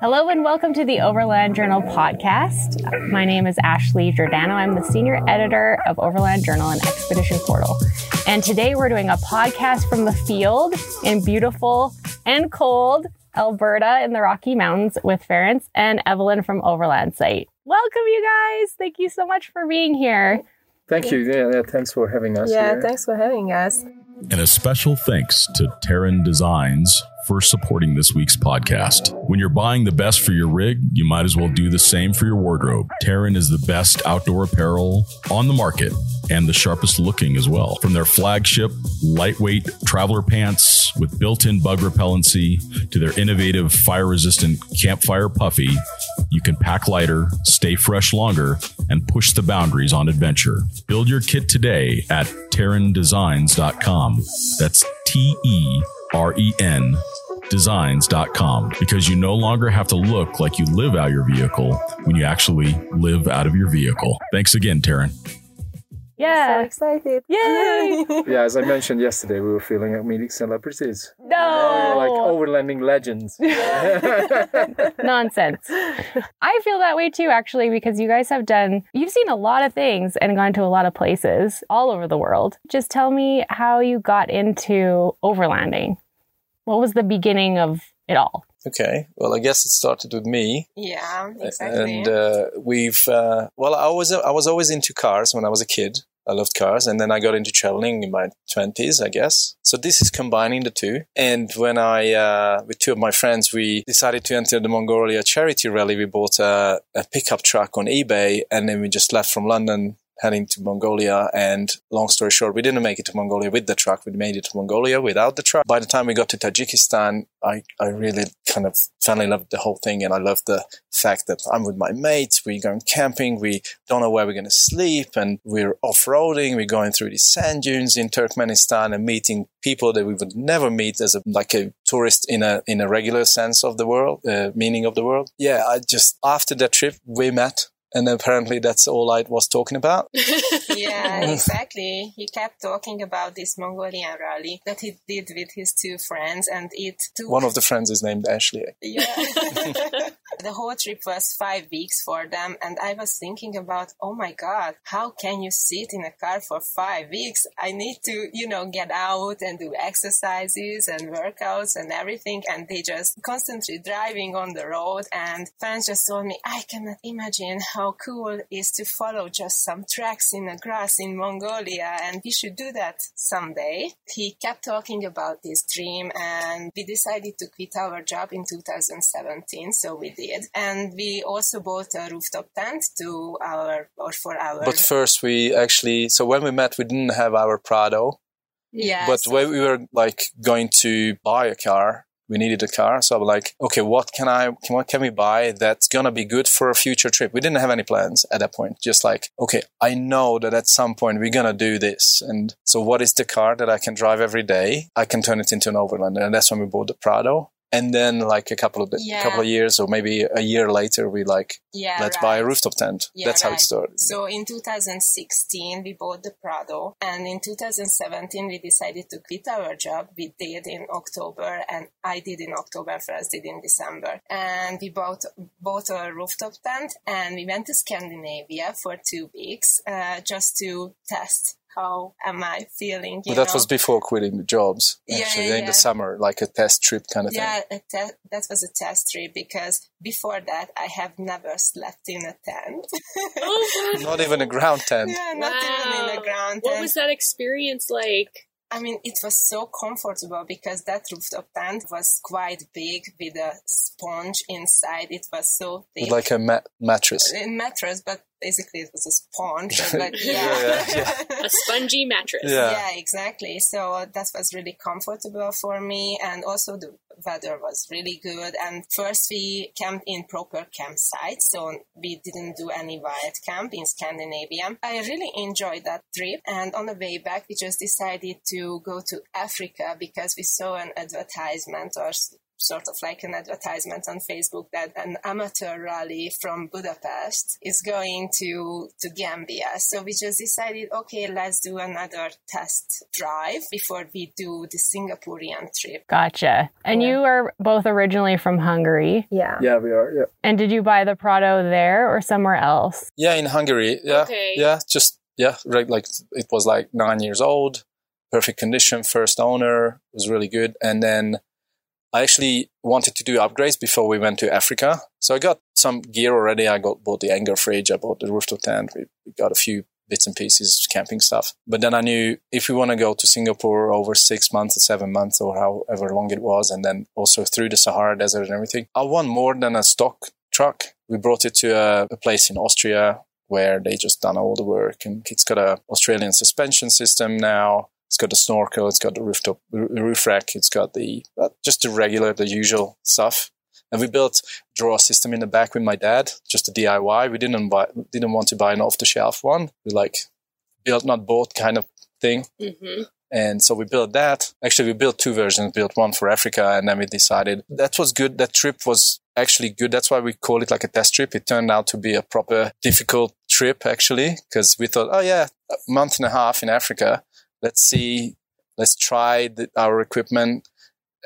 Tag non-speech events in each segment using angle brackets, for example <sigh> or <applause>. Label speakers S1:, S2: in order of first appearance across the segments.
S1: Hello and welcome to the Overland Journal podcast. My name is Ashley Giordano. I'm the senior editor of Overland Journal and Expedition Portal. And today we're doing a podcast from the field in beautiful and cold Alberta in the Rocky Mountains with Ferenc and Evelin from Overland Site. Welcome, you guys. Thank you so much for being here.
S2: Thank you. Yeah, yeah thanks for having us.
S3: Yeah,
S2: here.
S3: thanks for having us.
S4: And a special thanks to Teren Designs for supporting this week's podcast. When you're buying the best for your rig, you might as well do the same for your wardrobe. Teren is the best outdoor apparel on the market and the sharpest looking as well. From their flagship lightweight traveler pants with built in bug repellency to their innovative fire resistant campfire puffy, you can pack lighter, stay fresh longer, and push the boundaries on adventure. Build your kit today at terendesigns.com. That's T E R E N designs.com because you no longer have to look like you live out your vehicle when you actually live out of your vehicle. Thanks again, Teren.
S1: Yeah.
S3: So excited.
S1: Yay! <laughs>
S2: Yeah, as I mentioned yesterday, we were feeling like meeting celebrities. We were
S1: no.
S2: like overlanding legends. <laughs>
S1: Nonsense. I feel that way too, actually, because you guys have done, you've seen a lot of things and gone to a lot of places all over the world. Just tell me how you got into overlanding. What was the beginning of it all?
S5: Okay, well, I guess it started with me,
S3: Yeah, exactly.
S5: and uh, we've. Uh, well, I was I was always into cars when I was a kid. I loved cars, and then I got into traveling in my twenties, I guess. So this is combining the two. And when I, uh, with two of my friends, we decided to enter the Mongolia charity rally. We bought a, a pickup truck on eBay, and then we just left from London heading to Mongolia. And long story short, we didn't make it to Mongolia with the truck. We made it to Mongolia without the truck. By the time we got to Tajikistan, I, I really kind of finally loved the whole thing. And I loved the fact that I'm with my mates. We're going camping. We don't know where we're going to sleep and we're off-roading. We're going through these sand dunes in Turkmenistan and meeting people that we would never meet as a, like a tourist in a, in a regular sense of the world, uh, meaning of the world. Yeah. I just, after that trip, we met. And apparently that's all I was talking about. <laughs>
S3: yeah, <laughs> exactly. He kept talking about this Mongolian rally that he did with his two friends, and it took
S5: One of the friends is named Ashley.
S3: Yeah. <laughs> the whole trip was five weeks for them. And I was thinking about, oh my God, how can you sit in a car for five weeks? I need to, you know, get out and do exercises and workouts and everything. And they just constantly driving on the road. And Ferenc just told me, I cannot imagine how cool it is to follow just some tracks in the grass in Mongolia. And we should do that someday. He kept talking about this dream and we decided to quit our job in 2017. So we did. And we also bought a rooftop tent to our, or for our.
S5: But first we actually, so when we met, we didn't have our Prado.
S3: yeah.
S5: but
S3: so-
S5: when we were like going to buy a car, we needed a car. So I'm like, okay, what can I, can, what can we buy that's going to be good for a future trip? We didn't have any plans at that point. Just like, okay, I know that at some point we're going to do this. And so what is the car that I can drive every day? I can turn it into an overlander. And that's when we bought the Prado. And then like a couple of,
S3: Yeah.
S5: couple of years or maybe a year later, we like,
S3: yeah,
S5: let's buy a rooftop tent.
S3: Yeah,
S5: that's how it started.
S3: So in 2016, we bought the Prado, and in 2017, we decided to quit our job. We did in October, and I did in October, first did in December. And we bought bought a rooftop tent, and we went to Scandinavia for two weeks uh, just to test how am I feeling. You
S5: But that
S3: know?
S5: was before quitting the jobs,
S3: Yeah,
S5: actually,
S3: yeah,
S5: in
S3: yeah.
S5: the summer, like a test trip kind of thing.
S3: Yeah, te- that was a test trip because before that I have never slept in a tent.
S6: Oh. <laughs>
S5: Not even a ground tent.
S3: yeah, not even in a
S6: Wow.
S3: ground
S6: What was that experience like?
S3: I mean, it was so comfortable because that rooftop tent was quite big with a sponge inside. It was so thick.
S5: Like a ma- mattress.
S3: a mattress, but basically it was a sponge. But <laughs> yeah.
S5: Yeah, yeah, <laughs>
S6: A spongy mattress.
S5: Yeah.
S3: Yeah, exactly. So uh, that was really comfortable for me. And also the weather was really good. And first we camped in proper campsites. So we didn't do any wild camp in Scandinavia. I really enjoyed that trip. And on the way back, we just decided to go to Africa because we saw an advertisement or s- sort of like an advertisement on Facebook that an amateur rally from Budapest is going to to Gambia. So we just decided, okay, let's do another test drive before we do the Singaporean trip.
S1: Gotcha. And
S3: Yeah.
S1: you are both originally from Hungary.
S3: Yeah.
S2: Yeah, we are. Yeah.
S1: And did you buy the Prado there or somewhere else?
S5: Yeah, in Hungary. Yeah,
S6: Okay.
S5: yeah, just yeah, right. Like it was like nine years old, perfect condition, first owner was really good, and then I actually wanted to do upgrades before we went to Africa. So I got some gear already. I got bought the Engel fridge, I bought the rooftop tent. We, we got a few bits and pieces, camping stuff. But then I knew if we want to go to Singapore over six months or seven months or however long it was, and then also through the Sahara Desert and everything, I want more than a stock truck. We brought it to a, a place in Austria where they just done all the work, and it's got a Australian suspension system now. It's got the snorkel, it's got the rooftop roof rack, it's got the uh, just the regular, the usual stuff. And we built drawer system in the back with my dad, just a DIY. We didn't buy, didn't want to buy an off the shelf one. We like built not bought kind of thing.
S6: hmm
S5: And so we built that. Actually, we built two versions, built one for Africa, and then we decided that was good. That trip was actually good. That's why we call it like a test trip. It turned out to be a proper difficult trip, actually, because we thought, oh, yeah, a month and a half in Africa. Let's see, let's try the, our equipment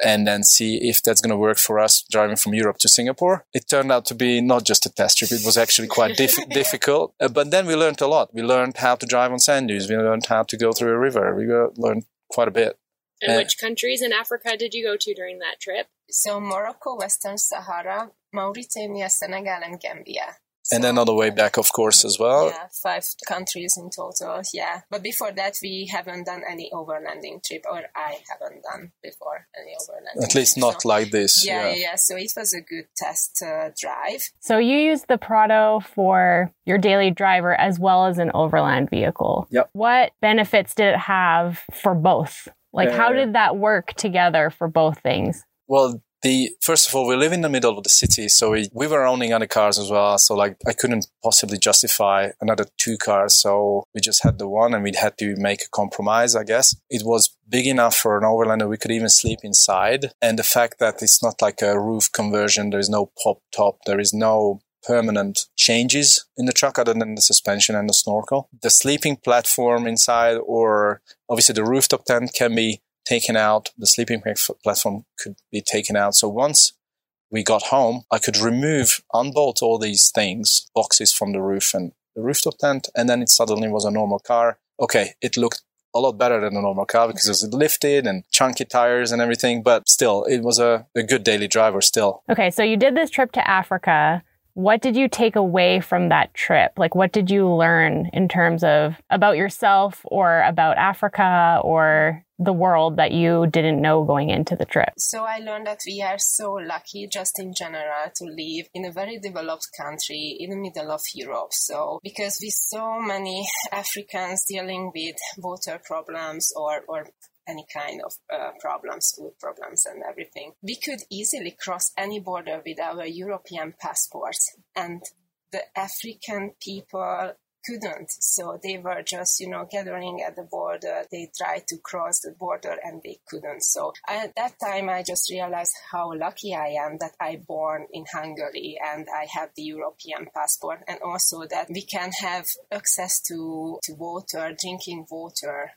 S5: and then see if that's going to work for us driving from Europe to Singapore. It turned out to be not just a test trip. It was actually quite diff- <laughs> difficult. Uh, but then we learned a lot. We learned how to drive on sand dunes. We learned how to go through a river. We go- learned quite a bit.
S6: And
S5: Uh,
S6: which countries in Africa did you go to during that trip?
S3: So Morocco, Western Sahara, Mauritania, Senegal, and Gambia.
S5: And then on the way back, of course, as well.
S3: yeah, five countries in total. Yeah, but before that, we haven't done any overlanding trip, or I haven't done before any overlanding.
S5: At least
S3: trip,
S5: not
S3: so-
S5: like this.
S3: Yeah,
S5: Yeah.
S3: yeah, yeah. So it was a good test uh, drive.
S1: So you used the Prado for your daily driver as well as an overland vehicle.
S2: Yep.
S1: What benefits did it have for both? Like, how
S2: Uh,
S1: did that work together for both things?
S5: Well, the first of all, we live in the middle of the city, so we, we were owning other cars as well. So like, I couldn't possibly justify another two cars, so we just had the one, and we had to make a compromise. I guess it was big enough for an overlander. We could even sleep inside, and the fact that it's not like a roof conversion. There is no pop top. There is no permanent changes in the truck other than the suspension and the snorkel. The sleeping platform inside, or obviously the rooftop tent, can be taken out. The sleeping platform could be taken out. So once we got home, I could remove, unbolt all these things, boxes from the roof and the rooftop tent, and then it suddenly was a normal car. Okay, it looked a lot better than a normal car because it was lifted and chunky tires and everything, but still, it was a, a good daily driver still.
S1: Okay, so you did this trip to Africa. What did you take away from that trip? Like, what did you learn in terms of about yourself or about Africa or the world that you didn't know going into the trip?
S3: So I learned that we are so lucky, just in general, to live in a very developed country in the middle of Europe. So because with so many <laughs> Africans dealing with water problems or or any kind of uh, problems, food problems, and everything, we could easily cross any border with our European passports, and the African people couldn't. So they were just, you know, gathering at the border. They tried to cross the border and they couldn't. So at that time, I just realized how lucky I am that I born in Hungary and I have the European passport and also that we can have access to, to water, drinking water.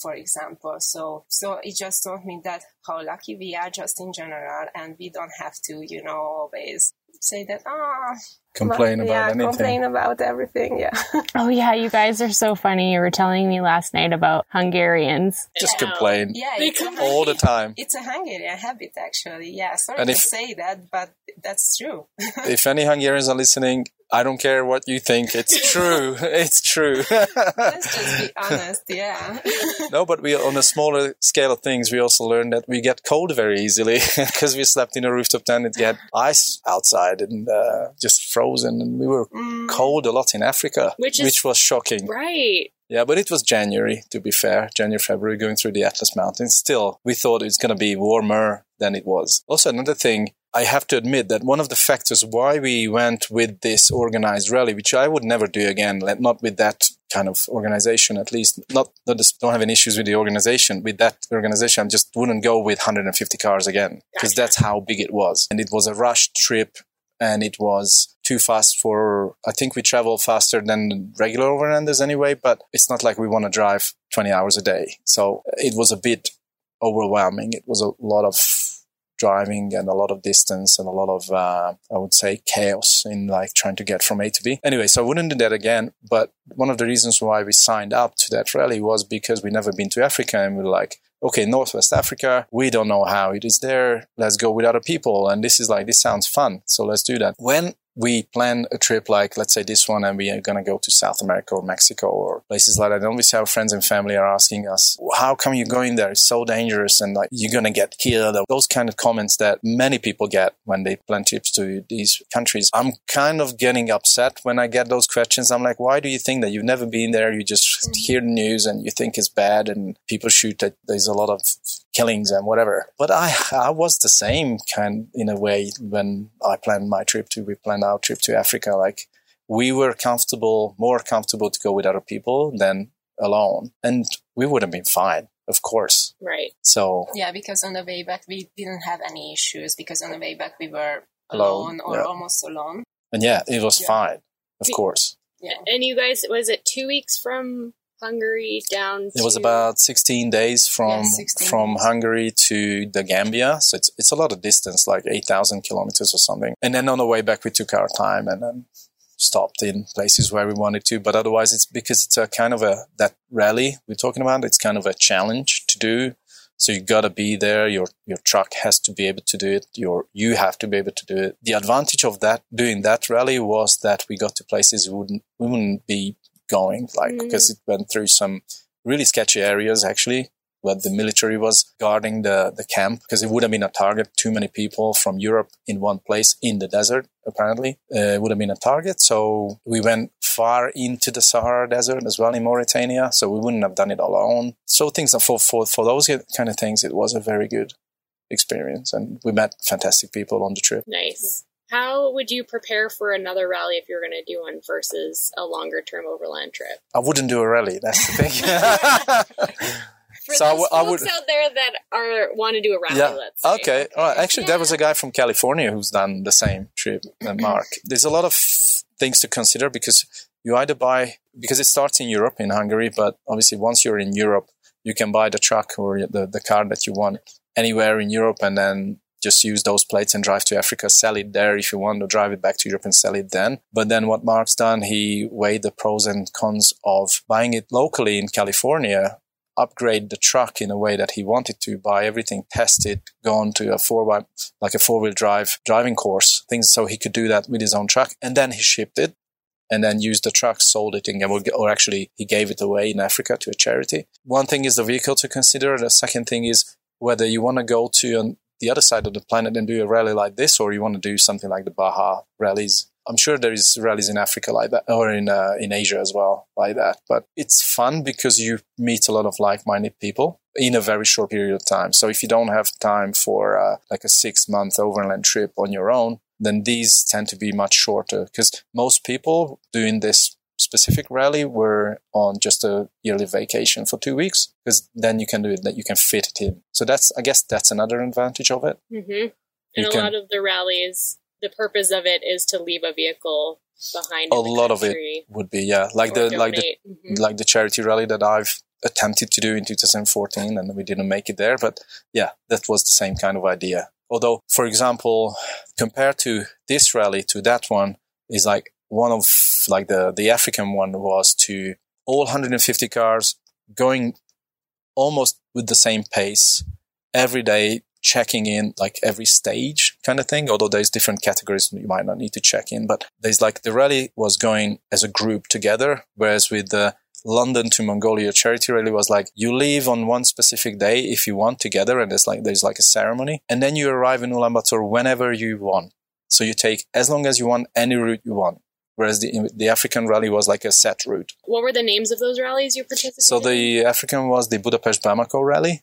S3: For example, so so it just taught me that how lucky we are just in general, and we don't have to, you know, always say that ah
S5: Complain about
S3: yeah,
S5: anything.
S3: complain about everything. Yeah. <laughs>
S1: Oh, yeah, you guys are so funny. You were telling me last night about Hungarians.
S5: Just
S6: Yeah.
S5: complain
S3: Yeah,
S6: They complain.
S5: all the time.
S3: it's a Hungarian habit, actually. Yeah, sorry
S5: And
S3: to
S5: if-
S3: say that, but that's true. <laughs>
S5: if any Hungarians are listening, I don't care what you think. It's <laughs> true. it's true.
S3: Let's just be <laughs> honest. Yeah.
S5: no, but we on a smaller scale of things, we also learned that we get cold very easily <laughs> because we slept in a rooftop tent. It had ice outside and uh, just frozen, and we were
S3: Mm,
S5: cold a lot in Africa,
S6: Which is-
S5: was shocking.
S6: Right.
S5: Yeah, but it was January, to be fair, January, February, going through the Atlas Mountains. Still, we thought it's going to be warmer than it was. Also, another thing, I have to admit that one of the factors why we went with this organized rally, which I would never do again, not with that kind of organization at least not not don't have any issues with the organization. With that organization i just wouldn't go with 150 cars again because that's how big it was. And it was a rushed trip and it was too fast for i think we travel faster than regular overlanders anyway but it's not like we want to drive 20 hours a day. So it was a bit overwhelming. It was a lot of driving and a lot of distance and a lot of uh, i would say chaos in like trying to get from a to b. Anyway so i wouldn't do that again but one of the reasons why we signed up to that rally was because we never been to africa and we're like okay northwest africa we don't know how it is there. Let's go with other people. And this is like this sounds fun so let's do that. When we plan a trip like let's say this one and we are going to go to south america or mexico or places like that. And obviously our friends and family are asking us how come you're going there? It's so dangerous and like you're going to get killed or those kind of comments that many people get when they plan trips to these countries. I'm kind of getting upset when i get those questions. I'm like why do you think that? You've never been there. You just mm-hmm. hear the news and you think it's bad and people shoot that there's a lot of killings and whatever. But I, I was the same kind in a way when I planned my trip to, we planned our trip to Africa. Like we were comfortable, more comfortable to go with other people than alone. And we would have been fine, of course.
S6: Right.
S5: So
S3: Yeah, because on the way back we didn't have any issues because on the way back we were
S5: Alone,
S3: alone, or
S5: yeah.
S3: almost alone.
S5: and yeah, it was
S3: Yeah.
S5: fine, of
S6: We-
S5: course.
S3: Yeah.
S6: And you guys, was it two weeks from Hungary down
S5: It was about 16 days from
S3: Yeah, 16
S5: from
S3: days.
S5: Hungary to the Gambia. So it's it's a lot of distance, like 8,000 kilometers or something. And then on the way back, we took our time and then stopped in places where we wanted to. But otherwise, it's because it's a kind of a that rally we're talking about. It's kind of a challenge to do. So you gotta be there. Your your truck has to be able to do it. Your you have to be able to do it. The advantage of that doing that rally was that we got to places we wouldn't we wouldn't be going like
S6: Mm.
S5: because it went through some really sketchy areas actually where the military was guarding the, the camp because it would have been a target too many people from europe in one place in the desert apparently uh, would have been a target so we went far into the sahara desert as well in mauritania so we wouldn't have done it alone so things are for, for, for those kind of things it was a very good experience and we met fantastic people on the trip
S6: Nice. How would you prepare for another rally if you're going to do one versus a longer term overland trip?
S5: i wouldn't do a rally that's the thing <laughs> <laughs>
S6: For
S5: So I
S6: those
S5: w- I
S6: folks
S5: would-
S6: out there that are want to do a rally,
S5: Yeah.
S6: let's say.
S5: Okay. All right. Actually, there was a guy from California who's done the same trip, uh, Mark. There's a lot of things to consider because you either buy, because it starts in Europe, in Hungary, but obviously once you're in Europe, you can buy the truck or the, the car that you want anywhere in Europe and then just use those plates and drive to Africa, sell it there if you want, or drive it back to Europe and sell it then. But then what Mark's done, he weighed the pros and cons of buying it locally in California upgrade the truck in a way that he wanted to buy everything go on to a four like a four-wheel drive driving course things so he could do that with his own truck. And then he shipped it and then used the truck sold it in or actually he gave it away in africa to a charity. One thing is the vehicle to consider. The second thing is whether you want to go to an, the other side of the planet and do a rally like this or you want to do something like the baja rallies I'm sure there is rallies in Africa like that, or in uh, in Asia as well like that. But it's fun because you meet a lot of like-minded people in a very short period of time. So if you don't have time for uh, like a six-month overland trip on your own, then these tend to be much shorter because most people doing this specific rally were on just a yearly vacation for two weeks because then you can do it that you can fit it in. So that's I guess that's another advantage of it.
S6: hmm
S5: You
S6: And a
S5: can-
S6: lot of the rallies, the purpose of it is to leave a vehicle behind.
S5: A lot of it would be yeah, like
S6: or
S5: the like the
S6: donate. Mhm.
S5: like the charity rally that I've attempted to do in 2014 and we didn't make it there. But yeah, that was the same kind of idea. Although, for example, compared to this rally to that one is like one of like the, the African one was to all 150 cars going almost with the same pace every day, checking in like every stage kind of thing. Although there's different categories you might not need to check in, but there's like the rally was going as a group together, whereas with the London to Mongolia charity rally was like you leave on one specific day if you want together, and there's like there's like a ceremony, and then you arrive in Ulaanbaatar whenever you want. So you take as long as you want any route you want. Whereas the the African rally was like a set route.
S6: What were the names of those rallies you participated
S5: So the African was the Budapest Bamako rally,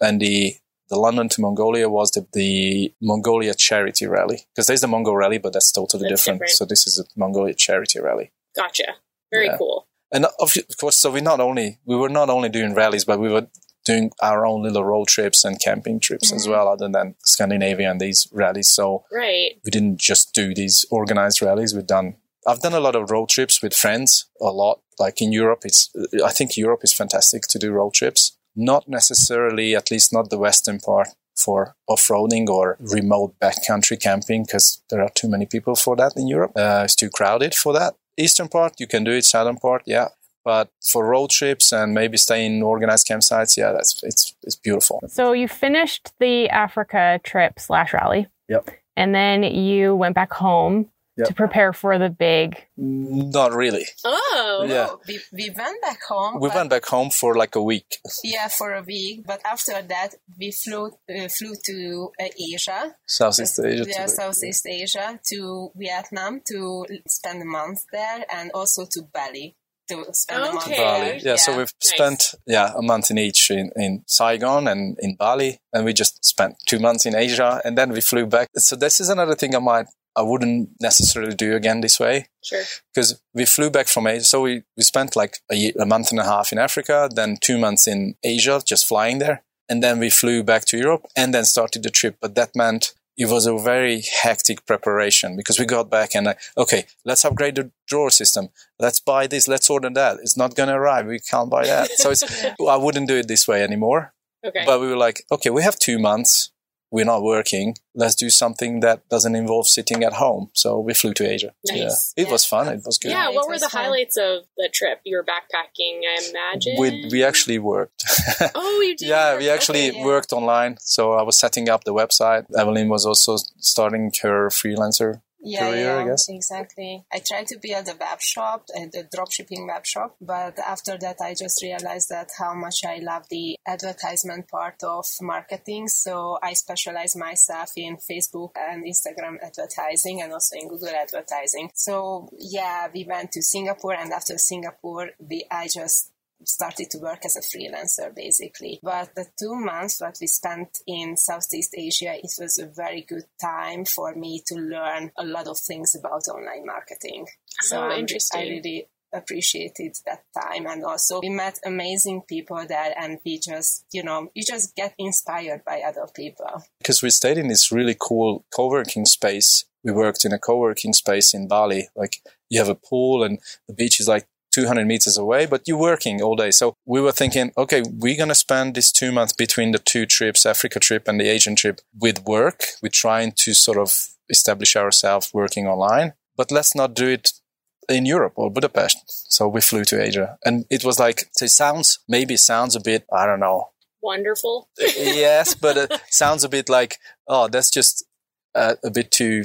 S5: and the the London to Mongolia was the, the Mongolia charity rally. Because there's the Mongol rally, but that's totally
S6: That's
S5: different.
S6: different.
S5: So this is a Mongolia charity rally.
S6: Gotcha. Very
S5: Yeah.
S6: cool.
S5: And of course, so we not only we were not only doing rallies, but we were doing our own little road trips and camping trips as mm-hmm. well, other than Scandinavia and these rallies. So
S6: Right.
S5: we didn't just do these organized rallies. We've done. I've done a lot of road trips with friends. A lot, like in Europe. It's. I think Europe is fantastic to do road trips. Not necessarily, at least not the western part for off-roading or remote backcountry camping because there are too many people for that in Europe. Uh, it's too crowded for that. Eastern part, you can do it. Southern part, yeah. But for road trips and maybe staying in organized campsites, yeah, that's it's it's beautiful.
S1: So you finished the Africa trip slash rally.
S2: Yep.
S1: And then you went back home
S2: Yep.
S1: to prepare for the big.
S5: Not really.
S6: Oh.
S5: Yeah.
S3: No, we, we went back home.
S5: We
S3: but-
S5: went back home for like a week.
S3: Yeah, for a week. But after that, we flew uh, flew to uh, Asia,
S5: Southeast Asia.
S3: yeah,
S5: to-
S3: Southeast Asia, to Vietnam to spend a month there, and also to Bali to spend a month
S6: Okay.
S5: Bali.
S3: there.
S5: Yeah, so we've spent yeah a month in each in, in Saigon and in Bali, and we just spent two months in Asia, and then we flew back. So this is another thing I might I wouldn't necessarily do again this way
S6: Sure.
S5: because we flew back from Asia. So we we spent like a, year, a month and a half in Africa, then two months in Asia, just flying there, and then we flew back to Europe, and then started the trip. But that meant it was a very hectic preparation because we got back and like, okay, let's upgrade the drawer system. Let's buy this. Let's order that. It's not going to arrive. We can't buy that. So it's, <laughs> I wouldn't do it this way anymore.
S6: Okay.
S5: But we were like, okay, we have two months. We're not working. Let's do something that doesn't involve sitting at home. So we flew to Asia.
S6: Nice.
S5: Yeah. It
S3: Yeah.
S5: was fun. It was good.
S6: yeah, what were the
S3: fun.
S6: highlights of the trip? You were backpacking, I imagine.
S5: We, we actually worked. <laughs>
S6: Oh, you did.
S5: yeah, we actually
S3: Okay, yeah.
S5: worked online. So I was setting up the website. Evelin was also starting her freelancer
S3: yeah,
S5: career, I guess.
S3: exactly. I tried to build a web shop, a the dropshipping web shop, but after that, I just realized that how much I love the advertisement part of marketing. So I specialize myself in Facebook and Instagram advertising and also in Google advertising. So yeah, we went to Singapore, and after Singapore, we I just started to work as a freelancer basically. But the two months that we spent in Southeast Asia, it was a very good time for me to learn a lot of things about online marketing. Oh, so
S6: Oh,
S3: I'm-
S6: interesting.
S3: I really appreciated that time and also we met amazing people there and we just you know you just get inspired by other people
S5: because we stayed in this really cool co-working space. We worked in a co-working space in Bali. Like you have a pool and the beach is like 200 meters away, but you're working all day. So we were thinking, okay, we're going to spend this two months between the two trips, Africa trip and the Asian trip with work. We're trying to sort of establish ourselves working online, but let's not do it in Europe or Budapest. So we flew to Asia and it was like, so it sounds, maybe sounds a bit, I don't know,
S6: Wonderful. <laughs>
S5: yes, but it sounds a bit like, oh, that's just uh, a bit too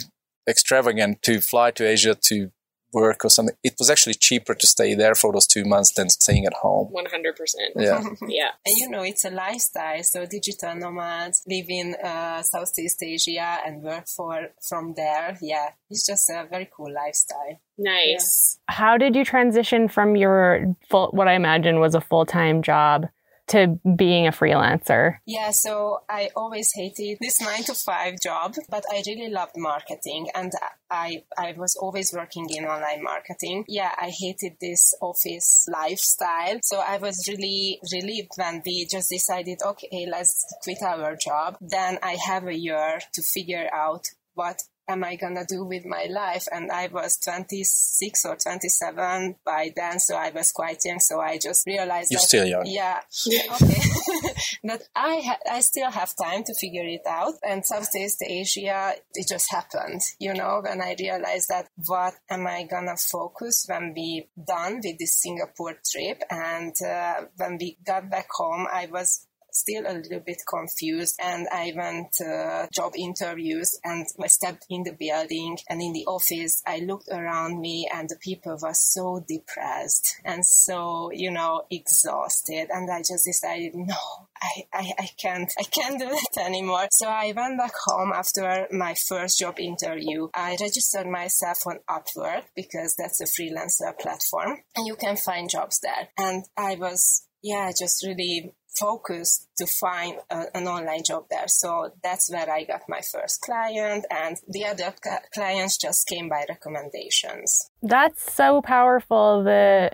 S5: extravagant to fly to Asia to work or something. It was actually cheaper to stay there for those two months than staying at home.
S6: 100%.
S5: Yeah. <laughs>
S6: Yeah.
S3: And you know, it's a lifestyle. So digital nomads live in uh, Southeast Asia and work for from there. Yeah, it's just a very cool lifestyle.
S6: Nice.
S1: How did you transition from your full, what I imagine was a full time job to being a freelancer?
S3: Yeah, so I always hated this <laughs> nine to five job, but I really loved marketing and I, I was always working in online marketing. Yeah, I hated this office lifestyle. So I was really relieved when we just decided, okay, let's quit our job. Then I have a year to figure out what am I gonna do with my life? And I was 26 or 27 by then, so I was quite young. So I just realized
S5: You're
S3: that,
S5: still young.
S3: Yeah, okay. <laughs> that I ha- I still have time to figure it out. And Southeast Asia, it just happened. You know, when I realized that what am I gonna focus when we done with this Singapore trip, and uh, when we got back home, I was still a little bit confused and I went uh, job interviews and I stepped in the building and in the office. I looked around me and the people were so depressed and so you know exhausted. And I just decided <laughs> no I, I, I can't I can't do that anymore. So I went back home after my first job interview. I registered myself on Upwork because that's a freelancer platform and you can find jobs there. And I was yeah just really focused to find a, an online job there. So that's where I got my first client, and the other ca- clients just came by recommendations.
S1: That's so powerful. The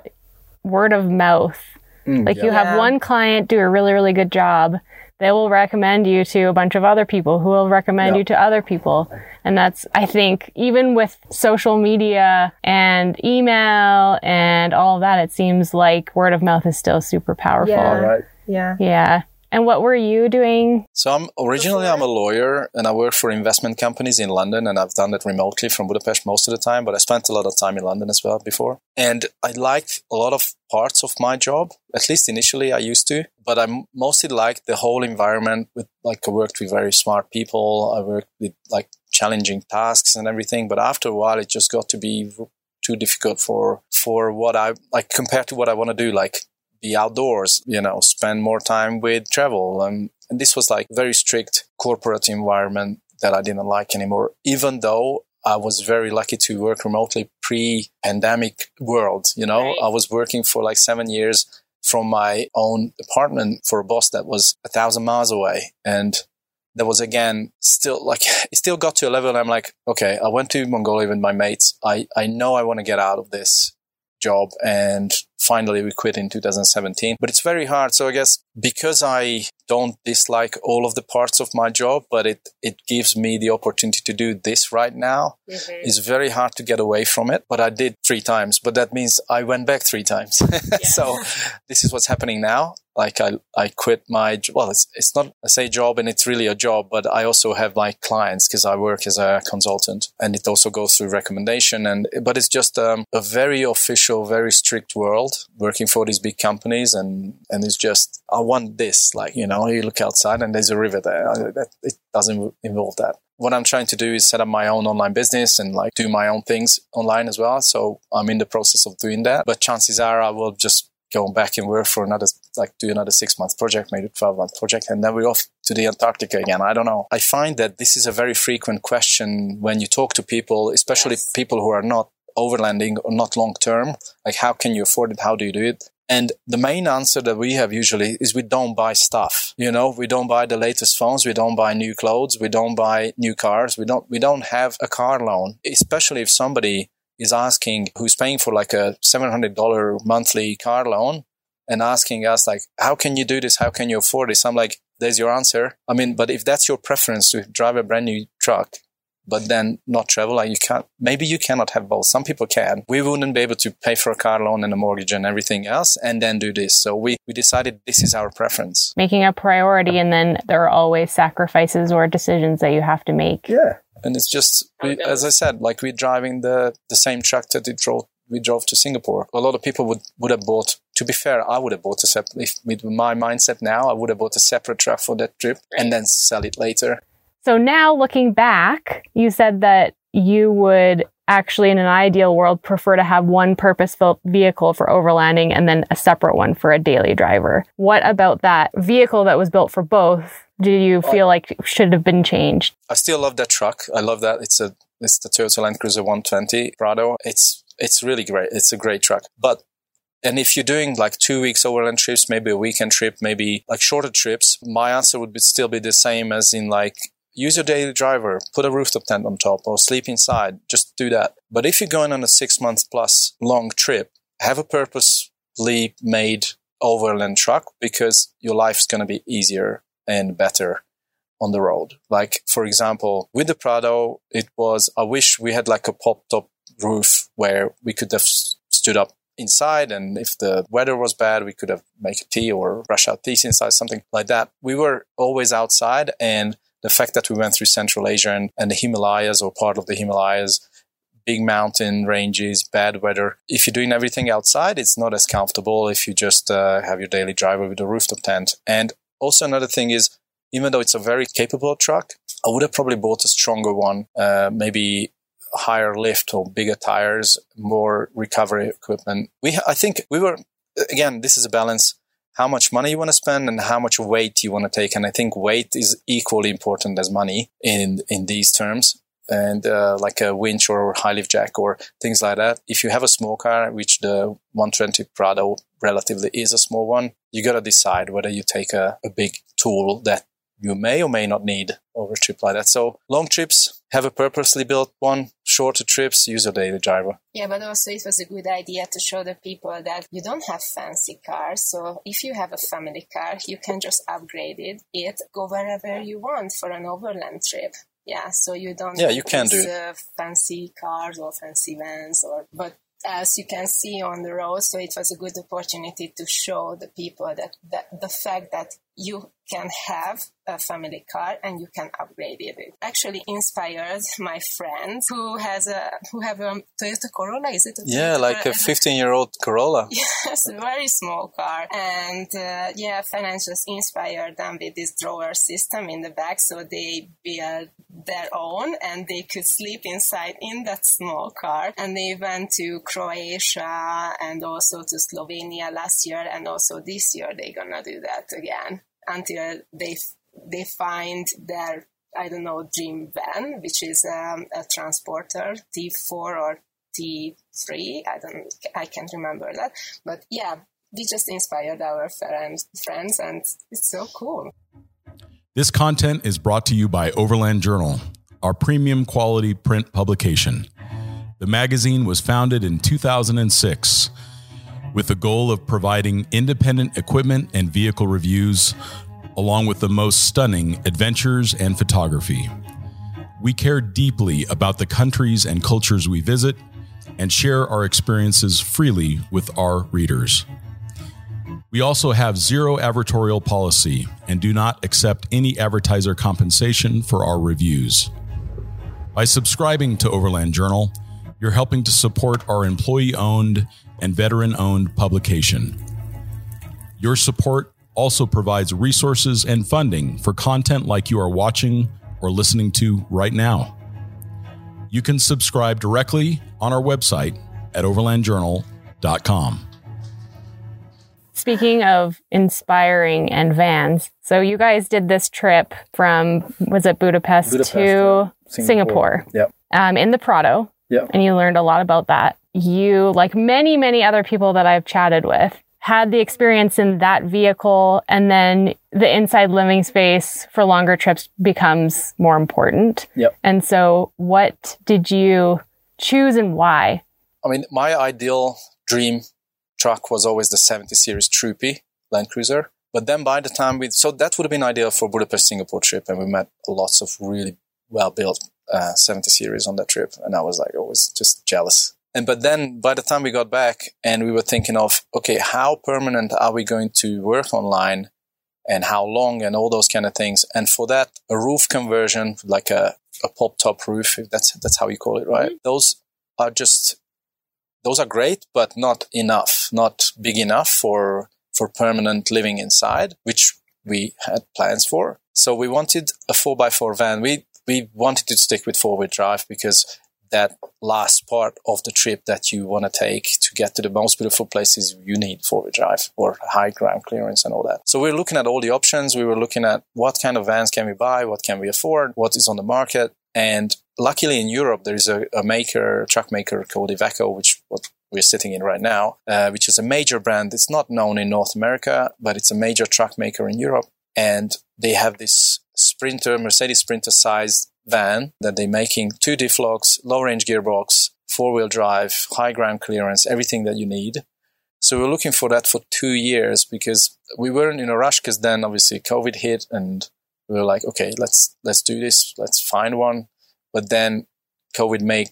S1: word of mouth.
S2: Mm,
S1: Like
S2: yeah.
S1: you have
S3: Yeah.
S1: one client do a really, really good job. They will recommend you to a bunch of other people who will recommend
S2: Yeah.
S1: you to other people. And that's, I think, even with social media and email and all that, it seems like word of mouth is still super powerful.
S3: Yeah.
S2: All right.
S3: Yeah.
S1: Yeah. And what were you doing?
S5: So I'm originally I'm a lawyer and I work for investment companies in London and I've done that remotely from Budapest most of the time, but I spent a lot of time in London as well before. And I liked a lot of parts of my job, at least initially I used to, but I mostly liked the whole environment with like I worked with very smart people, I worked with like challenging tasks and everything, but after a while it just got to be too difficult for for what I like compared to what I want to do like be outdoors, you know, spend more time with travel. Um, and this was like very strict corporate environment that I didn't like anymore, even though I was very lucky to work remotely pre pandemic world. You know,
S6: Right.
S5: I was working for like seven years from my own apartment for a boss that was a thousand miles away. And there was again still like <laughs> it still got to a level and I'm like, okay, I went to Mongolia with my mates. I, I know I want to get out of this job and finally we quit in 2017 but it's very hard. So i guess because i don't dislike all of the parts of my job but it it gives me the opportunity to do this right now
S6: Mhm.
S5: it's very hard to get away from it. But i did three times but that means i went back three times. <laughs> So this is what's happening now like i i quit my well it's it's not i say job and it's really a job but i also have my clients because i work as a consultant and it also goes through recommendation and but it's just um, a very official very strict world working for these big companies and and it's just i want this like you know you look outside and there's a river there I- that, it doesn't involve that what I'm trying to do is set up my own online business and like do my own things online as well. So I'm in the process of doing that. But chances are I will just go back and work for another, like do another six month project, maybe 12 month project. And then we're off to the Antarctica again. I don't know. I find that this is a very frequent question when you talk to people, especially people who are not overlanding or not long term. Like, how can you afford it? How do you do it? And the main answer that we have usually is we don't buy stuff. You know, we don't buy the latest phones, we don't buy new clothes, we don't buy new cars, we don't we don't have a car loan. Especially if somebody is asking who's paying for like a seven hundred dollar monthly car loan and asking us like, how can you do this? How can you afford this? I'm like, there's your answer. I mean, but if that's your preference to drive a brand new truck, but then not travel. Like you can't, maybe you cannot have both. Some people can. We wouldn't be able to pay for a car loan and a mortgage and everything else and then do this. So we, we decided this is our preference.
S1: Making a priority, and then there are always sacrifices or decisions that you have to make.
S2: Yeah.
S5: And it's just, we, as I said, like we're driving the, the same truck that we drove, we drove to Singapore. A lot of people would, would have bought, to be fair, I would have bought a separate, if with my mindset now, I would have bought a separate truck for that trip and then sell it later.
S1: So now looking back, you said that you would actually, in an ideal world, prefer to have one purpose built vehicle for overlanding and then a separate one for a daily driver. What about that vehicle that was built for both do you oh, feel like should have been changed?
S5: I still love that truck. I love that. It's a it's the Toyota Land Cruiser 120 Prado. It's it's really great. It's a great truck. But and if you're doing like two weeks overland trips, maybe a weekend trip, maybe like shorter trips, my answer would be, still be the same as in like use your daily driver, put a rooftop tent on top, or sleep inside. Just do that. But if you're going on a six month plus long trip, have a purposely made overland truck because your life's going to be easier and better on the road. Like, for example, with the Prado, it was, I wish we had like a pop top roof where we could have stood up inside. And if the weather was bad, we could have make a tea or brush out teeth inside, something like that. We were always outside. And the fact that we went through Central Asia and, and the Himalayas or part of the Himalayas, big mountain ranges, bad weather. If you're doing everything outside, it's not as comfortable if you just uh, have your daily driver with a rooftop tent. And also another thing is, even though it's a very capable truck, I would have probably bought a stronger one, uh, maybe higher lift or bigger tires, more recovery equipment. We, I think we were, again, this is a balance. How much money you want to spend and how much weight you want to take. And I think weight is equally important as money in, in these terms. And uh, like a winch or high lift jack or things like that. If you have a small car, which the 120 Prado relatively is a small one, you got to decide whether you take a, a big tool that you may or may not need over a trip like that. So long trips, have a purposely built one, shorter trips, use a daily driver.
S3: Yeah, but also it was a good idea to show the people that you don't have fancy cars. So if you have a family car, you can just upgrade it, it go wherever you want for an overland trip. Yeah, so you don't
S5: Yeah, you can do
S3: use,
S5: it.
S3: uh, fancy cars or fancy vans or but as you can see on the road, so it was a good opportunity to show the people that, that the fact that you can have a family car and you can upgrade it. It actually inspired my friend who has a who have a Toyota Corolla. Is it? A
S5: Yeah,
S3: Toyota
S5: like a 15 year old Corolla. <laughs>
S3: Yes, a very small car. And uh, yeah, Ferenc just inspired them with this drawer system in the back. So they built their own and they could sleep inside in that small car. And they went to Croatia and also to Slovenia last year. And also this year they're going to do that again until they, they find their I don't know, dream van, which is um, a transporter, T4 or T3. I don't, I can't remember that. But yeah, we just inspired our friends, friends and it's so cool.
S4: This content is brought to you by Overland Journal, our premium quality print publication. The magazine was founded in 2006 with the goal of providing independent equipment and vehicle reviews, along with the most stunning adventures and photography. We care deeply about the countries and cultures we visit and share our experiences freely with our readers. We also have zero advertorial policy and do not accept any advertiser compensation for our reviews. By subscribing to Overland Journal, you're helping to support our employee owned and veteran owned publication. Your support also provides resources and funding for content like you are watching or listening to right now. You can subscribe directly on our website at overlandjournal.com.
S1: Speaking of inspiring and vans, so you guys did this trip from was it Budapest,
S2: Budapest
S1: to
S2: to
S1: Singapore,
S2: Yep.
S1: um, in the Prado,
S2: Yep.
S1: and you learned a lot about that. You, like many many other people that I've chatted with, had the experience in that vehicle, and then the inside living space for longer trips becomes more important.
S2: Yep.
S1: And so, what did you choose and why?
S5: I mean, my ideal dream truck was always the 70 series Troopy Land Cruiser. But then by the time we, so that would have been ideal for Budapest Singapore trip. And we met lots of really well built uh, 70 series on that trip. And I was like, always just jealous. And but then by the time we got back and we were thinking of, okay, how permanent are we going to work online and how long and all those kind of things. And for that, a roof conversion, like a, a pop top roof, if that's, that's how you call it, right? Those are just those are great, but not enough, not big enough for for permanent living inside, which we had plans for. So we wanted a four x four van. We we wanted to stick with four wheel drive because that last part of the trip that you want to take to get to the most beautiful places, you need four wheel drive or high ground clearance and all that. So we we're looking at all the options. We were looking at what kind of vans can we buy, what can we afford, what is on the market, and luckily in Europe there is a, a maker, truck maker called Iveco, which what we're sitting in right now, uh, which is a major brand. It's not known in North America, but it's a major truck maker in Europe, and they have this Sprinter, Mercedes Sprinter sized van that they're making two diff locks, low range gearbox, four wheel drive, high ground clearance, everything that you need. So we we're looking for that for two years because we weren't in a rush because then obviously COVID hit and we were like, okay, let's let's do this, let's find one. But then COVID made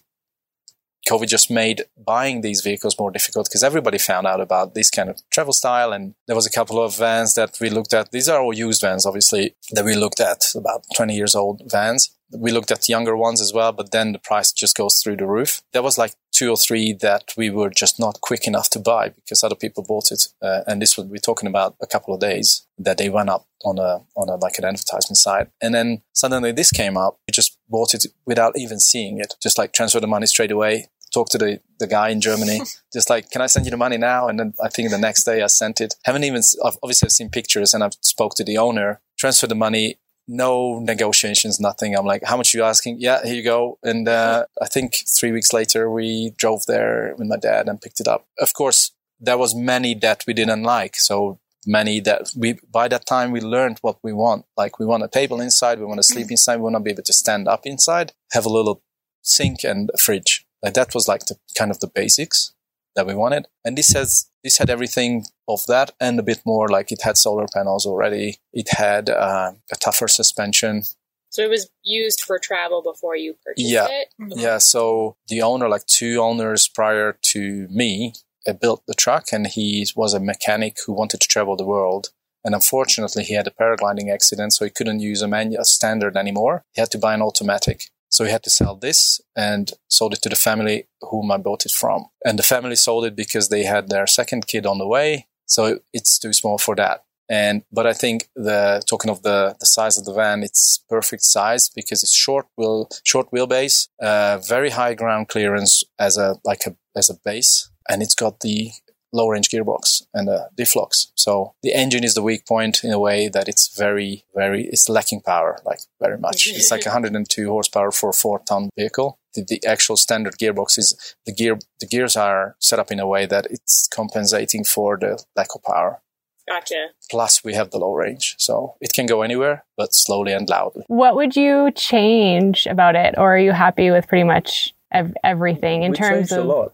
S5: COVID just made buying these vehicles more difficult because everybody found out about this kind of travel style. And there was a couple of vans that we looked at. These are all used vans, obviously, that we looked at, about 20 years old vans. We looked at younger ones as well, but then the price just goes through the roof. There was like two or three that we were just not quick enough to buy because other people bought it. Uh, and this would we're talking about a couple of days that they went up on a on a like an advertisement site. And then suddenly this came up. We just bought it without even seeing it. Just like transfer the money straight away. Talk to the, the guy in Germany. <laughs> just like, can I send you the money now? And then I think the next day I sent it. Haven't even I've obviously I've seen pictures and I've spoke to the owner. Transfer the money no negotiations, nothing. I'm like, how much are you asking? Yeah, here you go. And uh, I think three weeks later, we drove there with my dad and picked it up. Of course, there was many that we didn't like. So many that we by that time we learned what we want. Like we want a table inside, we want to sleep inside, we want to be able to stand up inside, have a little sink and a fridge. Like that was like the kind of the basics that we wanted. And this has this had everything of that and a bit more. Like it had solar panels already. It had uh, a tougher suspension.
S6: So it was used for travel before you purchased
S5: Yeah.
S6: it.
S5: Yeah. So the owner, like two owners prior to me, uh, built the truck, and he was a mechanic who wanted to travel the world. And unfortunately, he had a paragliding accident, so he couldn't use a manual standard anymore. He had to buy an automatic. So he had to sell this and sold it to the family whom I bought it from. And the family sold it because they had their second kid on the way. So it's too small for that. And but I think the talking of the the size of the van, it's perfect size because it's short wheel short wheelbase, uh, very high ground clearance as a like a as a base, and it's got the low range gearbox and a diff locks. So the engine is the weak point in a way that it's very very it's lacking power like very much. <laughs> it's like 102 horsepower for a four ton vehicle. The, the actual standard gearbox is the gear the gears are set up in a way that it's compensating for the lack of power
S6: Gotcha.
S5: plus we have the low range so it can go anywhere but slowly and loudly
S1: What would you change about it, or are you happy with pretty much ev- everything in
S2: we
S1: terms
S2: changed
S1: of?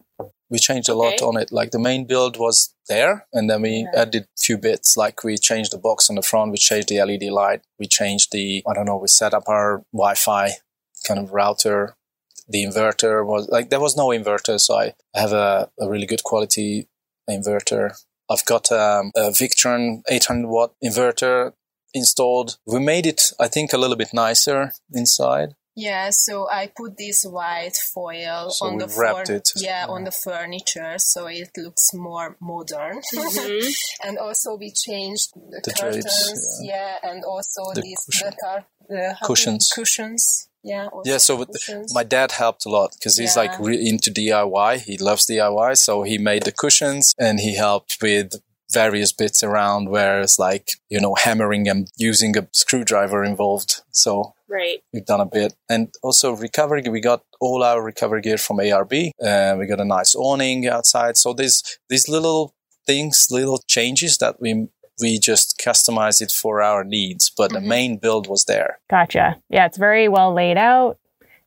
S5: We changed a lot
S6: Okay.
S5: on it. Like the main build was there and then we
S3: Yeah.
S5: added a few bits. Like we changed the box on the front we changed the led light we changed the i don't know we set up our wi-fi kind of router. The inverter was like there was no inverter so i have a, a really good quality inverter. I've got um, a victron 800 watt inverter installed. We made it i think a little bit nicer inside
S3: Yeah, so I put this white foil
S5: So
S3: on the
S5: wrapped
S3: fur-
S5: it.
S3: Yeah, on the furniture, so it looks more modern.
S6: Mhm. <laughs>
S3: and also we changed the,
S5: The drapes,
S3: curtains, yeah. and also
S5: The
S3: these
S5: cushion.
S3: the tar- the- how do you-
S5: Cushions.
S3: cushions, yeah.
S5: Yeah, so with
S3: cushions.
S5: my dad helped a lot because he's like
S3: Yeah.
S5: really into DIY. He loves DIY, so he made the cushions and he helped with various bits around where it's like you know hammering and using a screwdriver involved. So
S6: Right.
S5: we've done a bit, and also recovery. We got all our recovery gear from ARB. Uh, we got a nice awning outside. So there's these little things, little changes that we we just customize it for our needs, but the
S3: Mhm.
S5: main build was there.
S1: Gotcha. Yeah, it's very well laid out.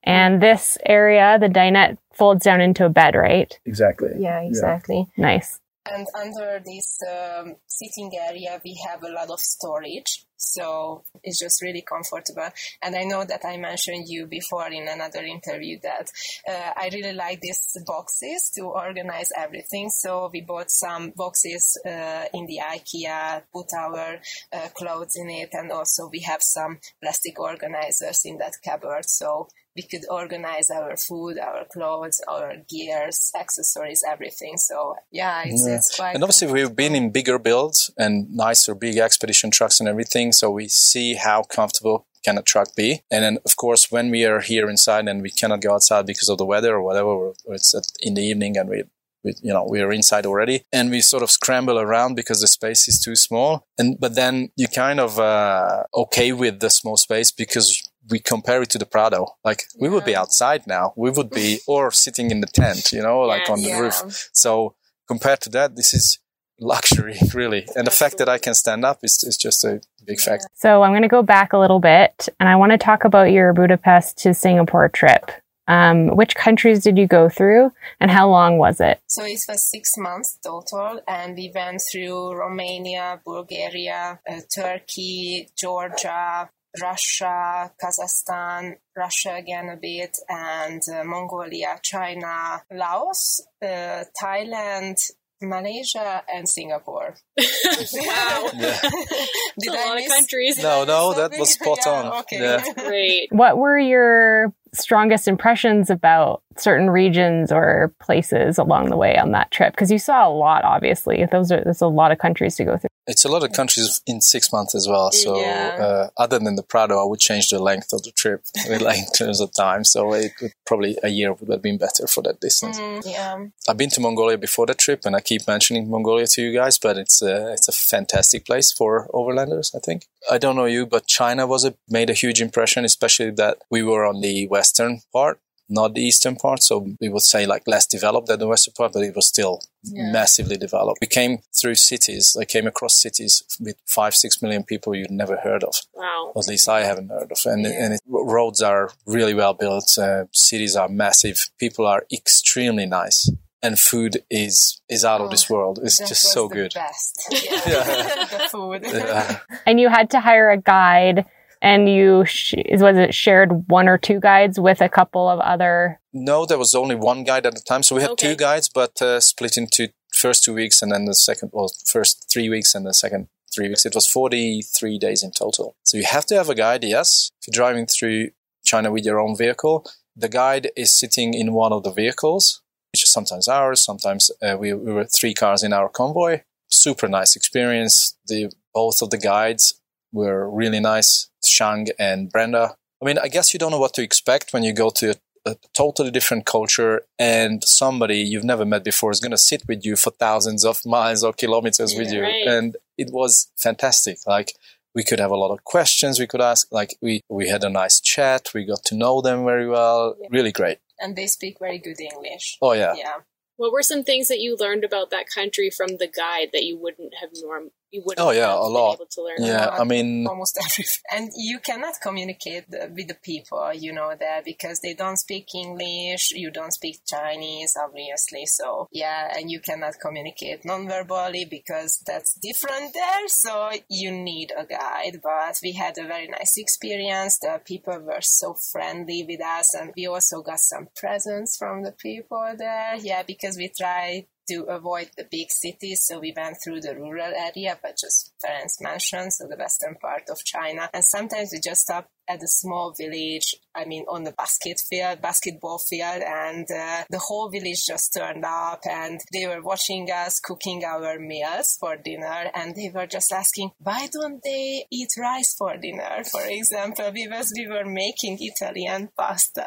S1: And this area, the dinette folds down into a bed, right?
S2: Exactly.
S3: yeah, exactly.
S1: Nice.
S3: And under this um, sitting area, we have a lot of storage. So it's just really comfortable. And I know that I mentioned you before in another interview that uh, I really like these boxes to organize everything. So we bought some boxes uh, in the IKEA, put our uh, clothes in it, and also we have some plastic organizers in that cupboard. So we could organize our food, our clothes, our gears, accessories, everything. So yeah, it's,
S5: Yeah.
S3: it's quite.
S5: And obviously, we've been in bigger builds and nicer, big expedition trucks and everything, so we see how comfortable can a truck be. And then, of course, when we are here inside and we cannot go outside because of the weather or whatever, or it's in the evening and we, we, you know, we are inside already, and we sort of scramble around because the space is too small. And but then you kind of uh, okay with the small space because we compare it to the Prado. Like we would be outside now. We would be or sitting in the tent, you know, like on the
S3: Yeah.
S5: roof. So compared to that, this is luxury, <laughs> really. And the fact that I can stand up is, is just a big fact.
S1: So I'm going to go back a little bit and I want to talk about your Budapest to Singapore trip. Um, which countries did you go through and how long was it?
S3: So it was six months total, and we went through Romania, Bulgaria, uh, Turkey, Georgia, Russia, Kazakhstan, Russia again a bit, and uh, Mongolia, China, Laos, uh, Thailand, Malaysia, and Singapore. <laughs>
S6: wow.
S5: Yeah.
S3: Did
S6: a
S3: I
S6: lot of countries.
S5: No, no, <laughs> that was
S3: something?
S5: spot <laughs>
S3: Yeah,
S5: on.
S3: Okay.
S5: Yeah.
S6: Great.
S1: What were your strongest impressions about certain regions or places along the way on that trip? Because you saw a lot, obviously. Those are there's a lot of countries to go through.
S5: It's a lot of countries in six months as well. So,
S3: Yeah.
S5: uh, other than the Prado, I would change the length of the trip, <laughs> like in terms of time. So, it would probably a year would have been better for that distance.
S3: Mm, yeah.
S5: I've been to Mongolia before the trip, and I keep mentioning Mongolia to you guys, but it's a it's a fantastic place for overlanders. I think. I don't know you, but China was a made a huge impression, especially that we were on the western part, not the eastern part. So we would say like less developed than the western part, but it was still
S3: Yeah.
S5: massively developed. We came through cities. I came across cities with five, six million people you'd never heard of.
S6: Wow.
S5: At least I haven't heard of. And,
S3: Yeah.
S5: and it, roads are really well built. Uh, cities are massive. People are extremely nice. And food is, is out of
S3: Oh,
S5: this world. It's just so good.
S3: Best. <laughs> Yeah. <laughs> Food.
S5: Yeah. <laughs>
S1: And you had to hire a guide, and you sh- was it shared one or two guides with a couple of other.
S5: No, there was only one guide at the time. So we had
S6: Okay.
S5: two guides, but uh, split into first two weeks and then the second, well, first three weeks and the second three weeks. It was 43 days in total. So you have to have a guide, yes. If you're driving through China with your own vehicle, the guide is sitting in one of the vehicles, which is sometimes ours. Sometimes uh, we, we were three cars in our convoy. Super nice experience. The both of the guides were really nice, Shang and Brenda. I mean, I guess you don't know what to expect when you go to a a totally different culture and somebody you've never met before is going to sit with you for thousands of miles or kilometers with you
S6: right.
S5: and it was fantastic like we could have a lot of questions we could ask like we we had a nice chat we got to know them very well really great
S3: and they speak very good English.
S5: oh yeah
S3: Yeah.
S6: What were some things that you learned about that country from the guide that you wouldn't have norm you wouldn't
S5: Oh, yeah, a lot.
S6: able to learn?
S5: yeah
S3: lot.
S5: i mean
S3: almost <laughs> everything. And you cannot communicate with the people, you know, there because they don't speak English, you don't speak Chinese, obviously. So, yeah, and you cannot communicate non-verbally because that's different there. So you need a guide. But we had a very nice experience. The people were so friendly with us, and we also got some presents from the people there. Yeah, because we tried to avoid the big cities. So we went through the rural area, but just Ferenc mentioned, so the western part of China. And sometimes we just stop at a small village, I mean, on the basket field, basketball field, and uh, the whole village just turned up and they were watching us cooking our meals for dinner. And they were just asking, why don't they eat rice for dinner? For example, because we were making Italian pasta.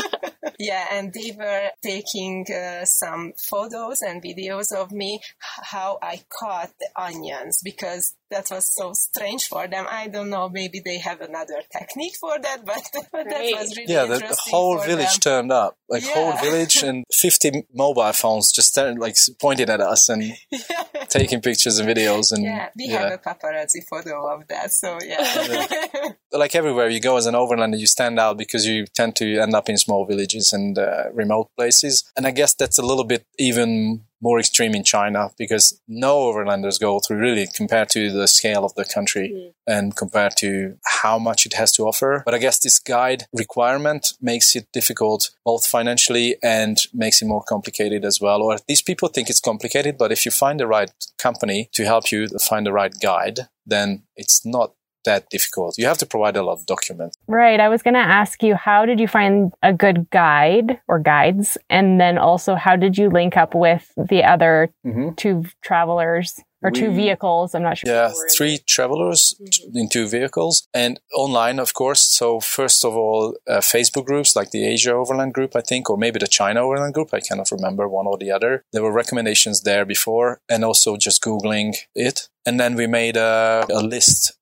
S3: <laughs> yeah, and they were taking uh, some photos and videos of me how I cut the onions because that was so strange for them. I don't know, maybe they have another technique for that, but <laughs> that was really
S5: yeah the, the whole village
S3: them.
S5: turned up like whole village and <laughs> 50 mobile phones just turned, like pointed at us and <laughs> taking pictures and videos and
S3: Yeah, we have a paparazzi photo of that, so yeah.
S5: Like everywhere you go as an overlander, you stand out because you tend to end up in small villages and uh, remote places. And I guess that's a little bit even more extreme in China because no overlanders go through really compared to the scale of the country and compared to how much it has to offer. But I guess this guide requirement makes it difficult both financially and makes it more complicated as well. Or these people think it's complicated, but if you find the right company to help you find the right guide, then it's not that difficult. You have to provide a lot of documents.
S1: Right. I was going to ask you, how did you find a good guide or guides? And then also, how did you link up with the other
S2: Mm-hmm.
S1: two travelers or two vehicles? I'm not sure.
S5: Yeah, three travelers in two vehicles and online, of course. So first of all, uh, Facebook groups like the Asia Overland Group, I think, or maybe the China Overland Group. I cannot remember one or the other. There were recommendations there before, and also just googling it. And then we made a, a list